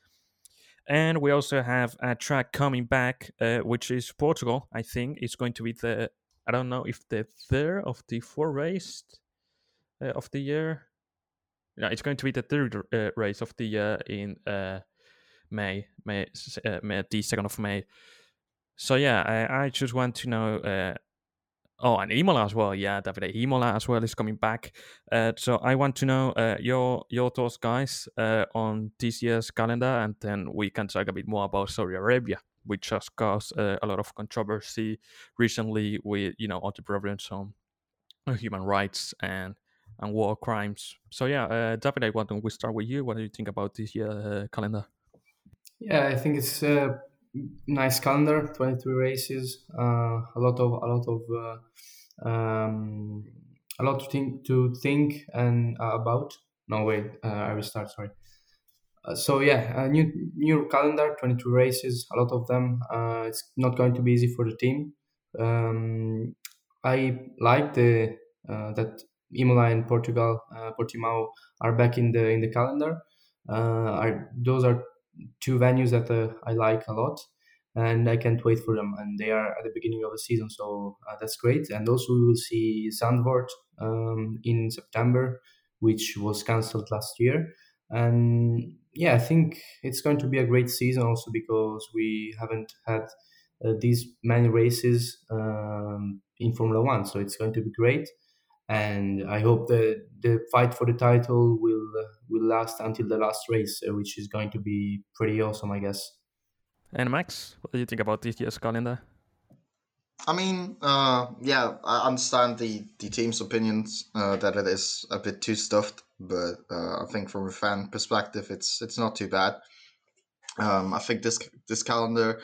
And we also have a track coming back, uh, which is Portugal. I think it's going to be the I don't know if the third of the four races uh, of the year. No, it's going to be the third uh, race of the year in uh, May, May, uh, May, the second of May. So yeah, I, I just want to know uh, Oh, and Imola as well. Yeah, Davide Imola as well is coming back. Uh, so I want to know uh, your your thoughts, guys, on this year's calendar, and then we can talk a bit more about Saudi Arabia, which has caused a lot of controversy recently with you know all the problems on human rights and and war crimes. So yeah, uh, Davide, why don't we start with you? What do you think about this year uh, calendar? Yeah, I think it's a nice calendar 23 races uh, a lot of a lot of uh, um, a lot to think to think and uh, about no wait uh, i will start sorry uh, so yeah a new new calendar 22 races a lot of them it's not going to be easy for the team um, i like the that imola and portugal portimao are back in the in the calendar are those are two venues that uh, I like a lot, and I can't wait for them. And they are at the beginning of the season, so uh, that's great. And also we will see Zandvoort um, in September, which was cancelled last year. And yeah, I think it's going to be a great season also because we haven't had uh, these many races um, in Formula One, so it's going to be great and I hope that the fight for the title will uh, will last until the last race, uh, which is going to be pretty awesome, I guess. And Max, what do you think about this year's calendar? I mean, uh, yeah, I understand the, the team's opinions uh, that it is a bit too stuffed, but uh, I think from a fan perspective, it's it's not too bad. Um, I think this this calendar,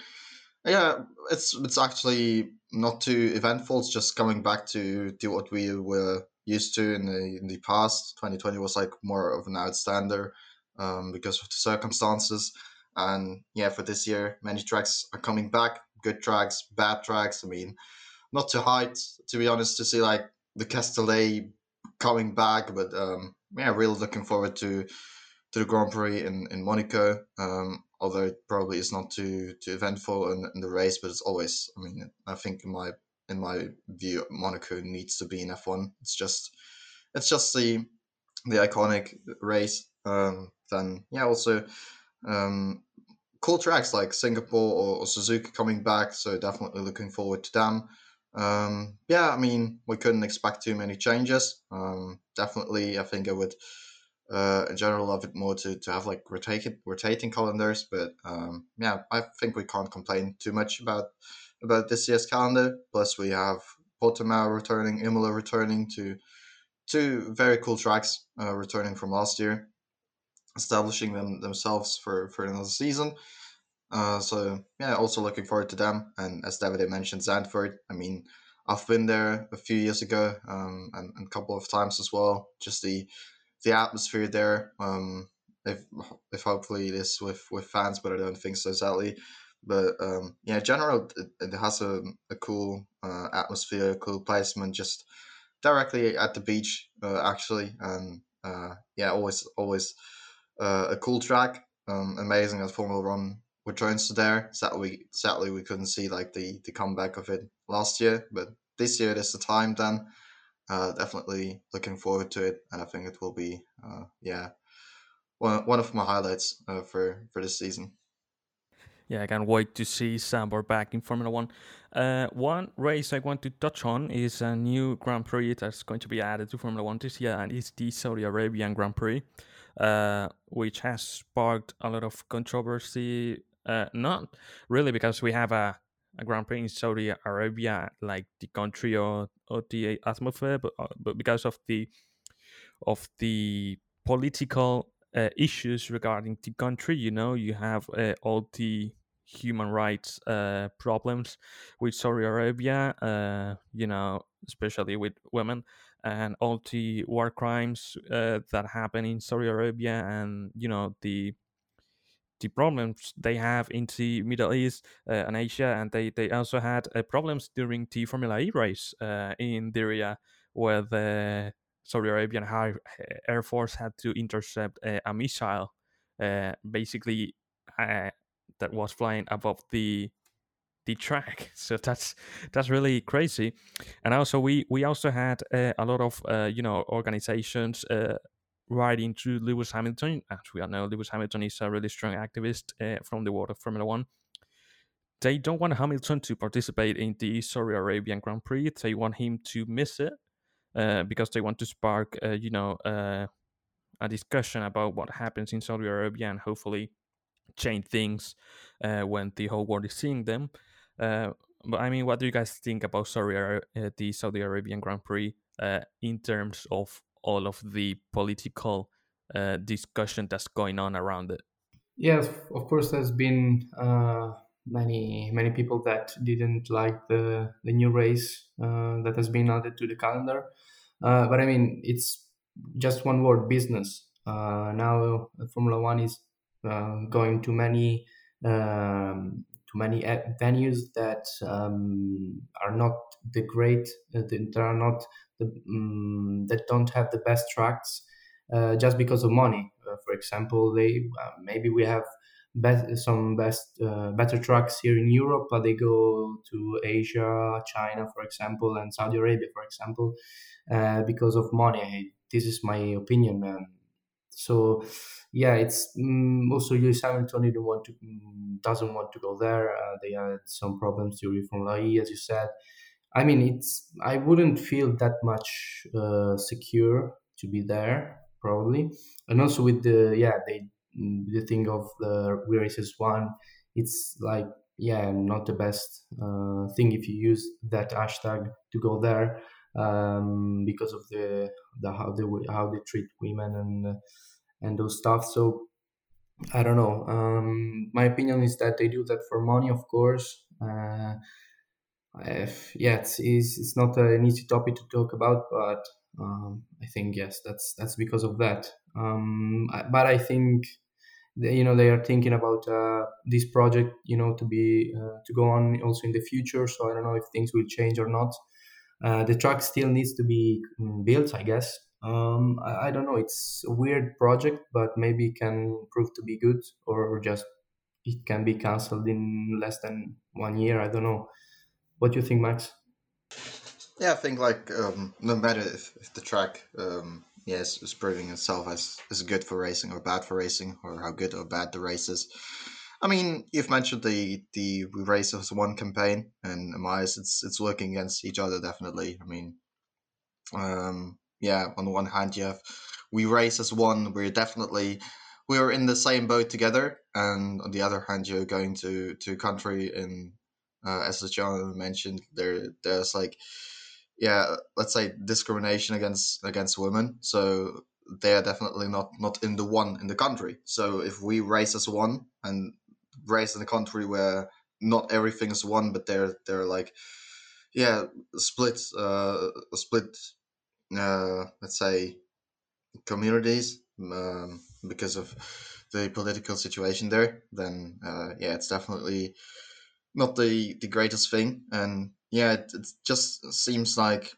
yeah, it's it's actually not too eventful. It's just coming back to to what we were used to in the in the past. Twenty twenty was like more of an outstander um, because of the circumstances. And yeah, for this year, many tracks are coming back. Good tracks, bad tracks. I mean, not too hide, to be honest, to see like the Castellet coming back, but um, yeah, really looking forward to to the Grand Prix in in Monaco. Um, although it probably is not too too eventful in, in the race, but it's always. I mean, I think in my in my view, Monaco needs to be in F one. It's just it's just the the iconic race. Um, then yeah, also um, cool tracks like Singapore or, or, Suzuka coming back. So definitely looking forward to them. Um, yeah, I mean we couldn't expect too many changes. Um, definitely, I think I would uh, in general love it more to, to have like rotating rotating calendars. But um, yeah, I think we can't complain too much about about this year's calendar. Plus, we have Portimao returning, Imola returning to two very cool tracks uh, returning from last year, establishing them themselves for for another season. Uh, so yeah, also looking forward to them. And as David mentioned, Zandvoort. I mean, I've been there a few years ago um, and, and, a couple of times as well. Just the the atmosphere there. Um, if if hopefully it is with with fans, but I don't think so sadly. But um, yeah, general it, it has a, a cool uh, atmosphere, cool placement, just directly at the beach uh, actually, and uh, yeah, always always uh, a cool track. Um, amazing that Formula One returns to there. Sadly, sadly we couldn't see like the the comeback of it last year, but this year is the time. Then uh, definitely looking forward to it, and I think it will be uh, yeah one one of my highlights uh, for for this season. Yeah, I can't wait to see Zandvoort back in Formula One. Uh, one race I want to touch on is a new Grand Prix that's going to be added to Formula One this year, and it's the Saudi Arabian Grand Prix, uh, which has sparked a lot of controversy. Uh, not really because we have a, a Grand Prix in Saudi Arabia, like the country or, or the atmosphere, but, uh, but because of the of the political uh, issues regarding the country. You know, you have uh, all the human rights uh, problems with Saudi Arabia, uh, you know, especially with women, and all the war crimes uh, that happen in Saudi Arabia, and you know the the problems they have in the Middle East uh, and Asia, and they they also had problems during the Formula E race in Diriyah, where the Saudi Arabian Air Force had to intercept a, missile, uh, basically uh, that was flying above the the track. So that's that's really crazy. And also we we also had uh, a lot of uh, you know organizations uh, writing to Lewis Hamilton. As we all know, Lewis Hamilton is a really strong activist uh, from the world of Formula One. They don't want Hamilton to participate in the Saudi Arabian Grand Prix. They want him to miss it uh, because they want to spark, uh, you know, uh, a discussion about what happens in Saudi Arabia and hopefully change things uh, when the whole world is seeing them. Uh, but I mean, what do you guys think about Saudi the Saudi Arabian Grand Prix in terms of all of the political discussion that's going on around it? Yes, of course, there's been many many people that didn't like the the new race uh, that has been added to the calendar. Uh, but I mean, it's just one word: business. Uh, now Formula One is uh, going to many um, to many venues that um, are not the great, uh, that are not the um, that don't have the best tracks. Uh, just because of money, for example, they maybe we have best, some best uh, better tracks here in Europe, but they go to Asia, China, for example, and Saudi Arabia, for example, uh, because of money. This is my opinion. Um, so, yeah, it's um, also Lewis Hamilton didn't want to um, doesn't want to go there. Uh, they had some problems during Formula E, as you said. I mean, it's I wouldn't feel that much uh, secure to be there probably, and also with the yeah they the thing of the we race as one it's like yeah not the best uh, thing if you use that hashtag to go there um, because of the the how they how they treat women and and those stuff. So i don't know. Um, my opinion is that they do that for money of course. Uh, if, yeah it's, it's, not an easy topic to talk about but um, i think yes that's that's because of that. Um, but i think they, you know they are thinking about uh, this project you know to be uh, to go on also in the future so i don't know if things will change or not. Uh, the track still needs to be mm, built i guess. Um, I, I, don't know it's a weird project but maybe it can prove to be good or just it can be cancelled in less than one year i don't know what do you think max yeah i think like um, no matter if, if the track um, yes, is proving itself as is good for racing or bad for racing, or how good or bad the race is. I mean, you've mentioned the the we race as one campaign, and in my eyes, it's it's working against each other definitely. I mean, um, yeah, on the one hand, you have we race as one. We're definitely we're in the same boat together, and on the other hand, you're going to to country in uh, as John mentioned, there there's like yeah, let's say discrimination against against women. So they are definitely not not in the one in the country. So if we race as one and race in a country where not everything is one, but they're they're like yeah split uh, split uh, let's say communities um, because of the political situation there, then uh, yeah, it's definitely not the the greatest thing. And yeah, it, it just seems like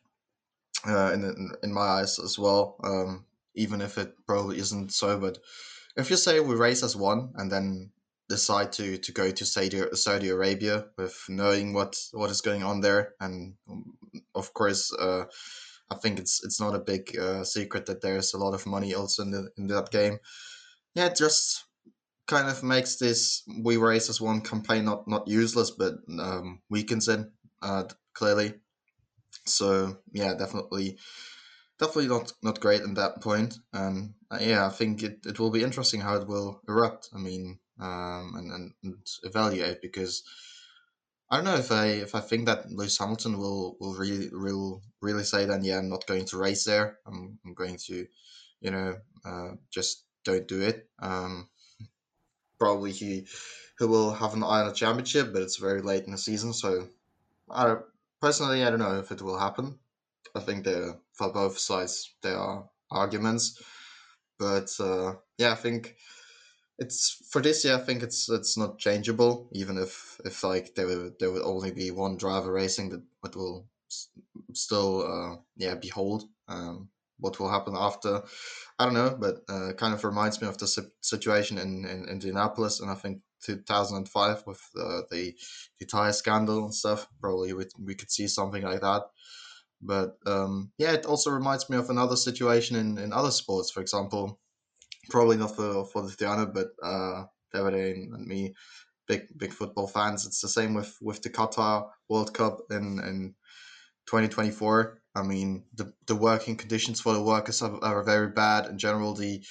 uh, in in my eyes as well. Um, even if it probably isn't so, but if you say we race as one and then decide to to go to Saudi Saudi Arabia with knowing what what is going on there, and um, of course. Uh, I think it's it's not a big uh, secret that there's a lot of money also in the, in that game. Yeah, just kind of makes this we race as one campaign not not useless, but um, weakens it uh, clearly. So yeah, definitely, definitely not not great in that point. And uh, yeah, I think it, it will be interesting how it will erupt. I mean, um, and, and, and evaluate because I don't know if I if I think that Lewis Hamilton will will really will really say then yeah I'm not going to race there I'm, I'm going to you know uh, just don't do it um, probably he he will have an eye on a championship but it's very late in the season so I personally I don't know if it will happen I think there for both sides there are arguments but uh, yeah I think it's for this year. I think it's it's not changeable. Even if if like there will there will only be one driver racing, that what will still uh, yeah behold um, what will happen after. I don't know, but uh, kind of reminds me of the situation in, in Indianapolis, and I think 2005 with uh, the the tire scandal and stuff. Probably we we could see something like that. But um, yeah, it also reminds me of another situation in, in other sports. For example, probably not for for Lithuania, but uh, David and me, big big football fans. It's the same with with the Qatar World Cup in in 2024. I mean, the the working conditions for the workers are, are very bad. In general, the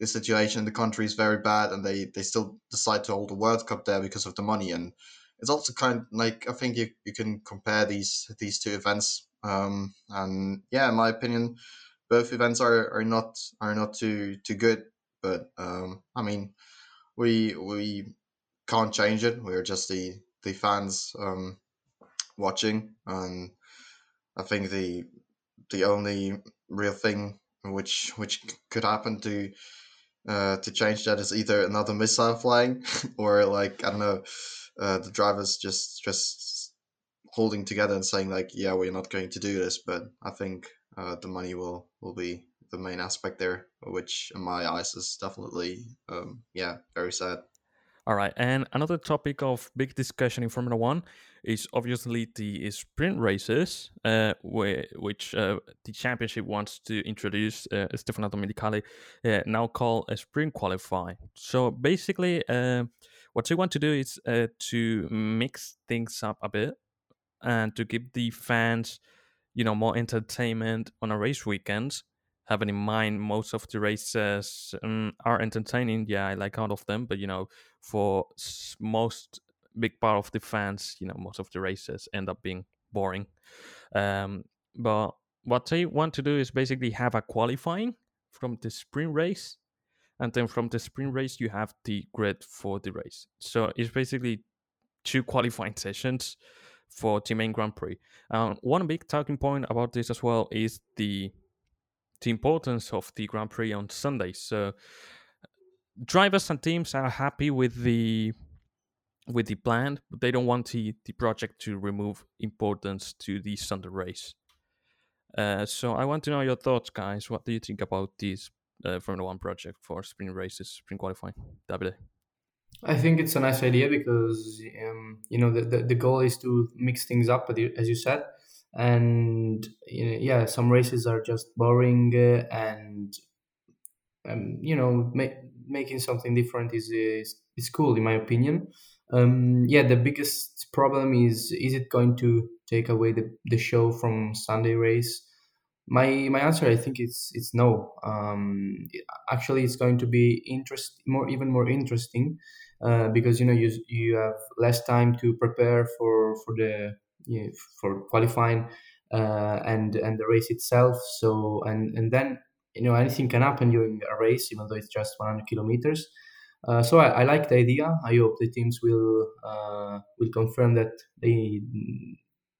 the situation in the country is very bad, and they they still decide to hold the World Cup there because of the money. And it's also kind of like I think you, you can compare these these two events. Um, and yeah, in my opinion, both events are, are not are not too too good but um, I mean, we we can't change it. We're just the the fans um, watching, and I think the the only real thing which which could happen to uh, to change that is either another missile flying or like I don't know, uh, the drivers just just holding together and saying like, yeah, we're not going to do this. But I think uh, the money will will be the main aspect there, which in my eyes is definitely, um, yeah, very sad. All right, and another topic of big discussion in Formula One is obviously the sprint races, uh, which uh, the championship wants to introduce. Uh, Stefano Domenicali uh, now call a sprint qualify. So basically, uh, what they want to do is uh, to mix things up a bit and to give the fans, you know, more entertainment on a race weekend having in mind most of the races um, are entertaining. Yeah, I like all of them, but you know, for most big part of the fans, you know, most of the races end up being boring. Um, but what they want to do is basically have a qualifying from the sprint race, and then from the sprint race you have the grid for the race. So it's basically two qualifying sessions for the main Grand Prix. Um, one big talking point about this as well is the the importance of the Grand Prix on Sunday. So drivers and teams are happy with the with the plan, but they don't want the, the project to remove importance to the Sunday race. Uh, so I want to know your thoughts, guys. What do you think about this uh, Formula One project for sprint races, sprint qualifying? Davide. I think it's a nice idea because um, you know the, the, the goal is to mix things up, as you said and you know, yeah some races are just boring uh, and um, you know ma- making something different is, is is cool in my opinion. Um, yeah the biggest problem is is it going to take away the, the show from sunday race? My my answer i think it's it's no. Um, actually it's going to be interest more even more interesting uh, because you know you you have less time to prepare for for the you know, for qualifying uh, and and the race itself. So and and then you know anything can happen during a race, even though it's just 100 kilometers. Uh, so I, I, like the idea. I hope the teams will uh, will confirm that they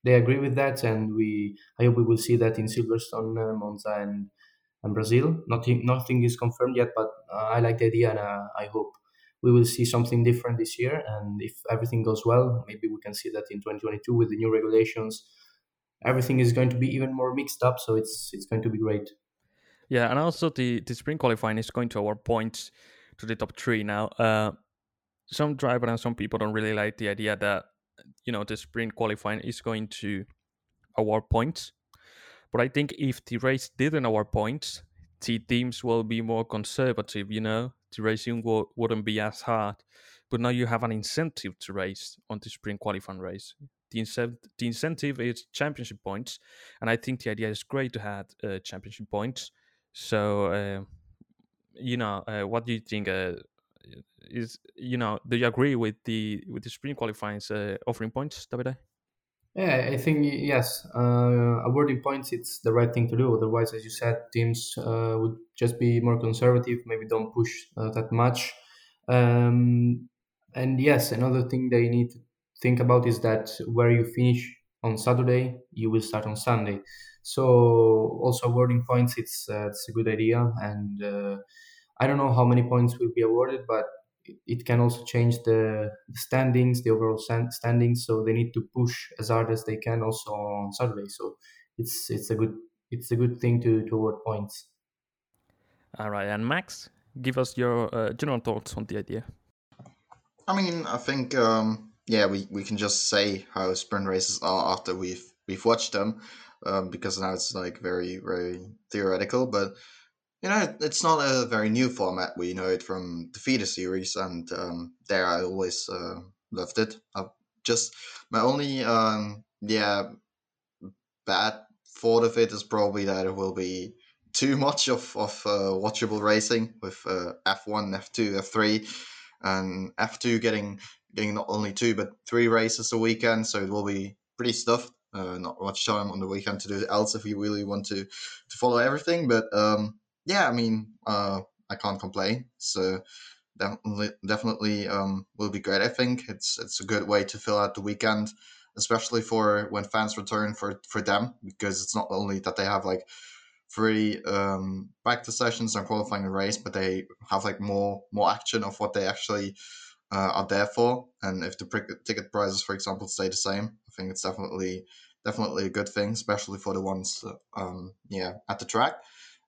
they agree with that, and we I hope we will see that in Silverstone, uh, Monza, and and Brazil. Nothing nothing is confirmed yet, but uh, I like the idea, and uh, I hope we will see something different this year. And if everything goes well, maybe we can see that in 2022 with the new regulations, everything is going to be even more mixed up. So it's it's going to be great. Yeah, and also the the sprint qualifying is going to award points to the top three now. Uh, some driver and some people don't really like the idea that you know the sprint qualifying is going to award points. But I think if the race didn't award points, the teams will be more conservative. You know, the racing will, wouldn't be as hard. But now you have an incentive to race on the sprint qualifying race. The, ince- the incentive is championship points, and I think the idea is great to have uh, championship points. So, uh, you know, uh, what do you think? Uh, is you know, do you agree with the with the sprint qualifying uh, offering points, Davide? Yeah, I think yes. Uh, awarding points, it's the right thing to do. Otherwise, as you said, teams uh, would just be more conservative. Maybe don't push uh, that much. Um, and yes, another thing they need to think about is that where you finish on Saturday, you will start on Sunday. So also awarding points, it's uh, it's a good idea. And uh, I don't know how many points will be awarded, but it can also change the standings, the overall standings. So they need to push as hard as they can also on Saturday. So it's it's a good it's a good thing to to award points. All right, and Max, give us your uh, general thoughts on the idea. I mean, I think um, yeah, we, we can just say how sprint races are after we've we've watched them, um, because now it's like very very theoretical, but you know, it's not a very new format. We know it from the feeder series, and um, there I always uh, loved it. i just my only um, yeah bad thought of it is probably that it will be too much of of uh, watchable racing with uh, F one, F two, F three, and F two getting getting not only two but three races a weekend. So it will be pretty stuffed. Uh, not much time on the weekend to do else if you really want to to follow everything. But um, yeah, I mean, uh, I can't complain. So definitely, definitely um, will be great. I think it's it's a good way to fill out the weekend, especially for when fans return for for them, because it's not only that they have like three um, practice sessions and qualifying a race, but they have like more more action of what they actually uh, are there for. And if the ticket prices, for example, stay the same, I think it's definitely definitely a good thing, especially for the ones um, yeah at the track.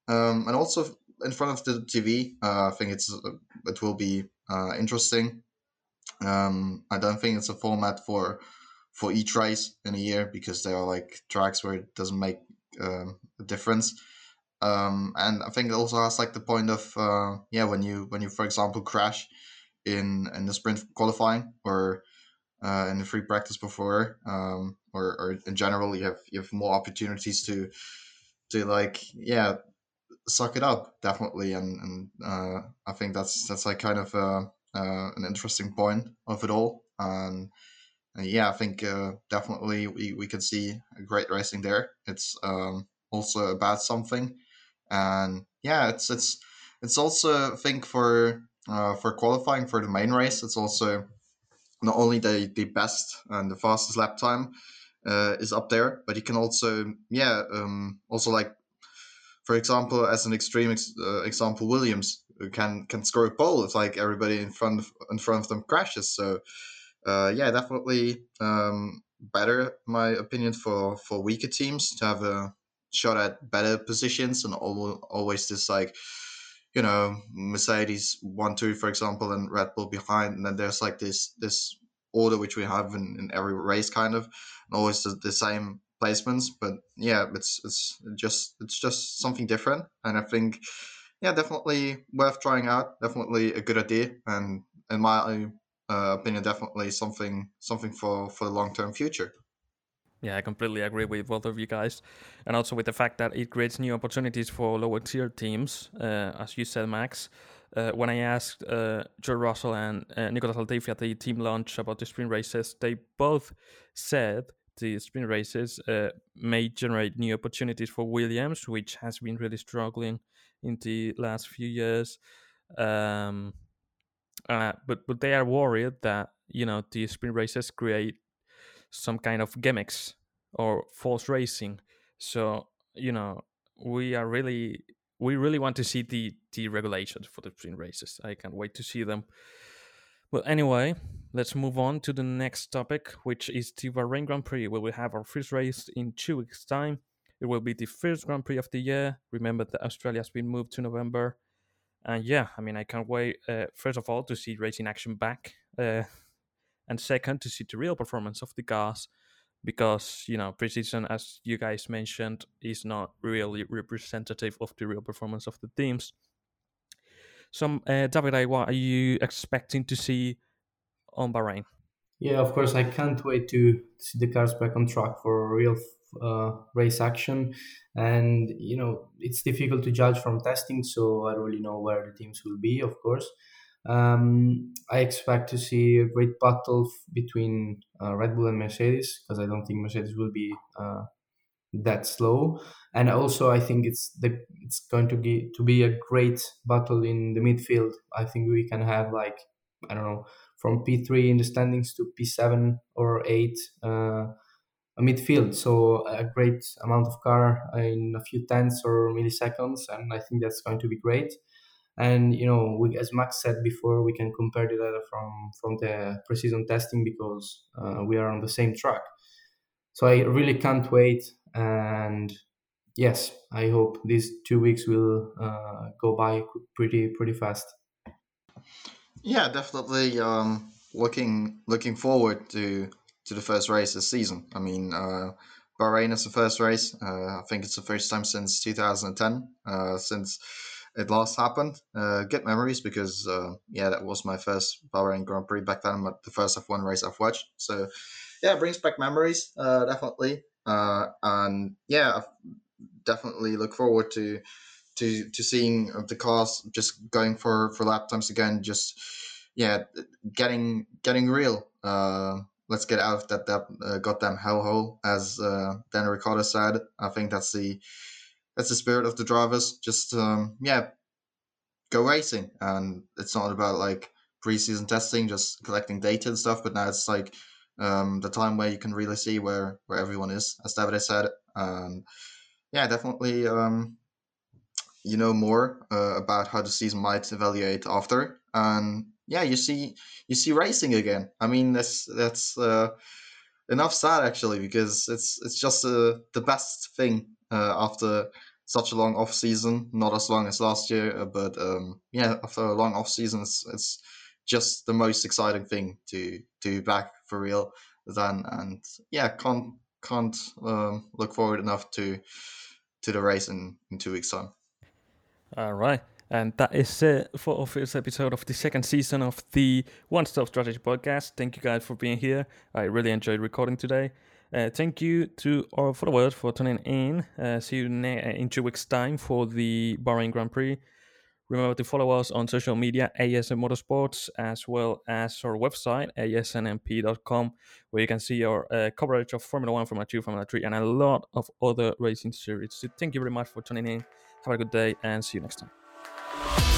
Um, and also in front of the TV, uh, I think it's it will be uh, interesting. Um, I don't think it's a format for for each race in a year because there are like tracks where it doesn't make um, a difference. Um, and I think it also has like the point of uh, yeah when you when you for example crash in in the sprint qualifying or uh, in the free practice before um, or, or in general you have you have more opportunities to to like yeah suck it up definitely and and uh, i think that's that's like kind of uh, uh, an interesting point of it all and, yeah i think uh, definitely we, we can see great racing there. It's um, also about something and yeah it's it's it's also i think for uh, for qualifying for the main race. It's also not only the the best and the fastest lap time uh, is up there but you can also yeah um, also like for example, as an extreme ex- uh, example, Williams can can score a pole if like everybody in front of, in front of them crashes. So uh, yeah, definitely um, better, my opinion, for for weaker teams to have a shot at better positions and always this like you know Mercedes one two for example and Red Bull behind, and then there's like this this order which we have in, in every race kind of and always the, the same placements. But yeah, it's it's just it's just something different, and I think yeah, definitely worth trying out. Definitely a good idea, and in my uh, opinion, definitely something something for for the long term future. Yeah, I completely agree with both of you guys, and also with the fact that it creates new opportunities for lower tier teams, uh, as you said, Max. Uh, when I asked uh, George Russell and uh, Nicolas Latifi at the team launch about the sprint races, they both said the sprint races uh, may generate new opportunities for Williams, which has been really struggling in the last few years. Um, uh, but but they are worried that you know the sprint races create some kind of gimmicks or false racing. So you know we are really we really want to see the the regulations for the sprint races. I can't wait to see them. Well, anyway, let's move on to the next topic, which is the Bahrain Grand Prix, we have our first race in two weeks' time. It will be the first Grand Prix of the year. Remember that Australia has been moved to November. And yeah, I mean, I can't wait, uh, first of all, to see racing action back. Uh, and second, to see the real performance of the cars because you know preseason as you guys mentioned is not really representative of the real performance of the teams so uh, Davide what are you expecting to see on bahrain yeah of course i can't wait to see the cars back on track for real uh, race action and you know it's difficult to judge from testing so i don't really know where the teams will be of course um, I expect to see a great battle between uh, Red Bull and Mercedes because I don't think Mercedes will be uh, that slow. And also, I think it's the it's going to be to be a great battle in the midfield. I think we can have like I don't know from P three in the standings to P seven or eight. Uh, a midfield, so a great amount of car in a few tenths or milliseconds, and I think that's going to be great. And you know we, as max said before we can compare the data from from the preseason testing because uh, we are on the same track. So i really can't wait and yes i hope these two weeks will uh, go by pretty pretty fast yeah definitely um looking looking forward to to the first race this season i mean uh bahrain is the first race uh, i think it's the first time since 2010 uh since it last happened. Uh, good memories because uh, yeah, that was my first Bahrain Grand Prix back then. The first F1 race I've watched. So yeah, brings back memories uh, definitely. Uh, and yeah, I definitely look forward to to to seeing the cars just going for for lap times again. Just yeah, getting getting real. Uh, let's get out of that that uh, goddamn hellhole, as uh, Dan Ricciardo said. I think that's the that's the spirit of the drivers. Just um, yeah, go racing, and it's not about like preseason testing, just collecting data and stuff. But now it's like um, the time where you can really see where where everyone is, as David said. And yeah, definitely. Um, you know more uh, about how the season might evaluate after, and yeah, you see you see racing again. I mean, that's that's uh, enough sad actually because it's it's just uh, the best thing uh, after such a long off season. Not as long as last year, uh, but um, yeah, after a long off season, it's, it's just the most exciting thing to to back for real. Then and yeah, can't can't um, look forward enough to to the race in, in two weeks time. All right. And that is it for our first episode of the second season of the One Stop Strategy podcast. Thank you guys for being here. I really enjoyed recording today. Uh, thank you to our followers for tuning in. Uh, see you ne- uh, in two weeks' time for the Bahrain Grand Prix. Remember to follow us on social media, ASN Motorsports, as well as our website, asnmp.com, where you can see our uh, coverage of Formula 1, Formula 2, Formula 3, and a lot of other racing series. So thank you very much for tuning in. Have a good day, and see you next time.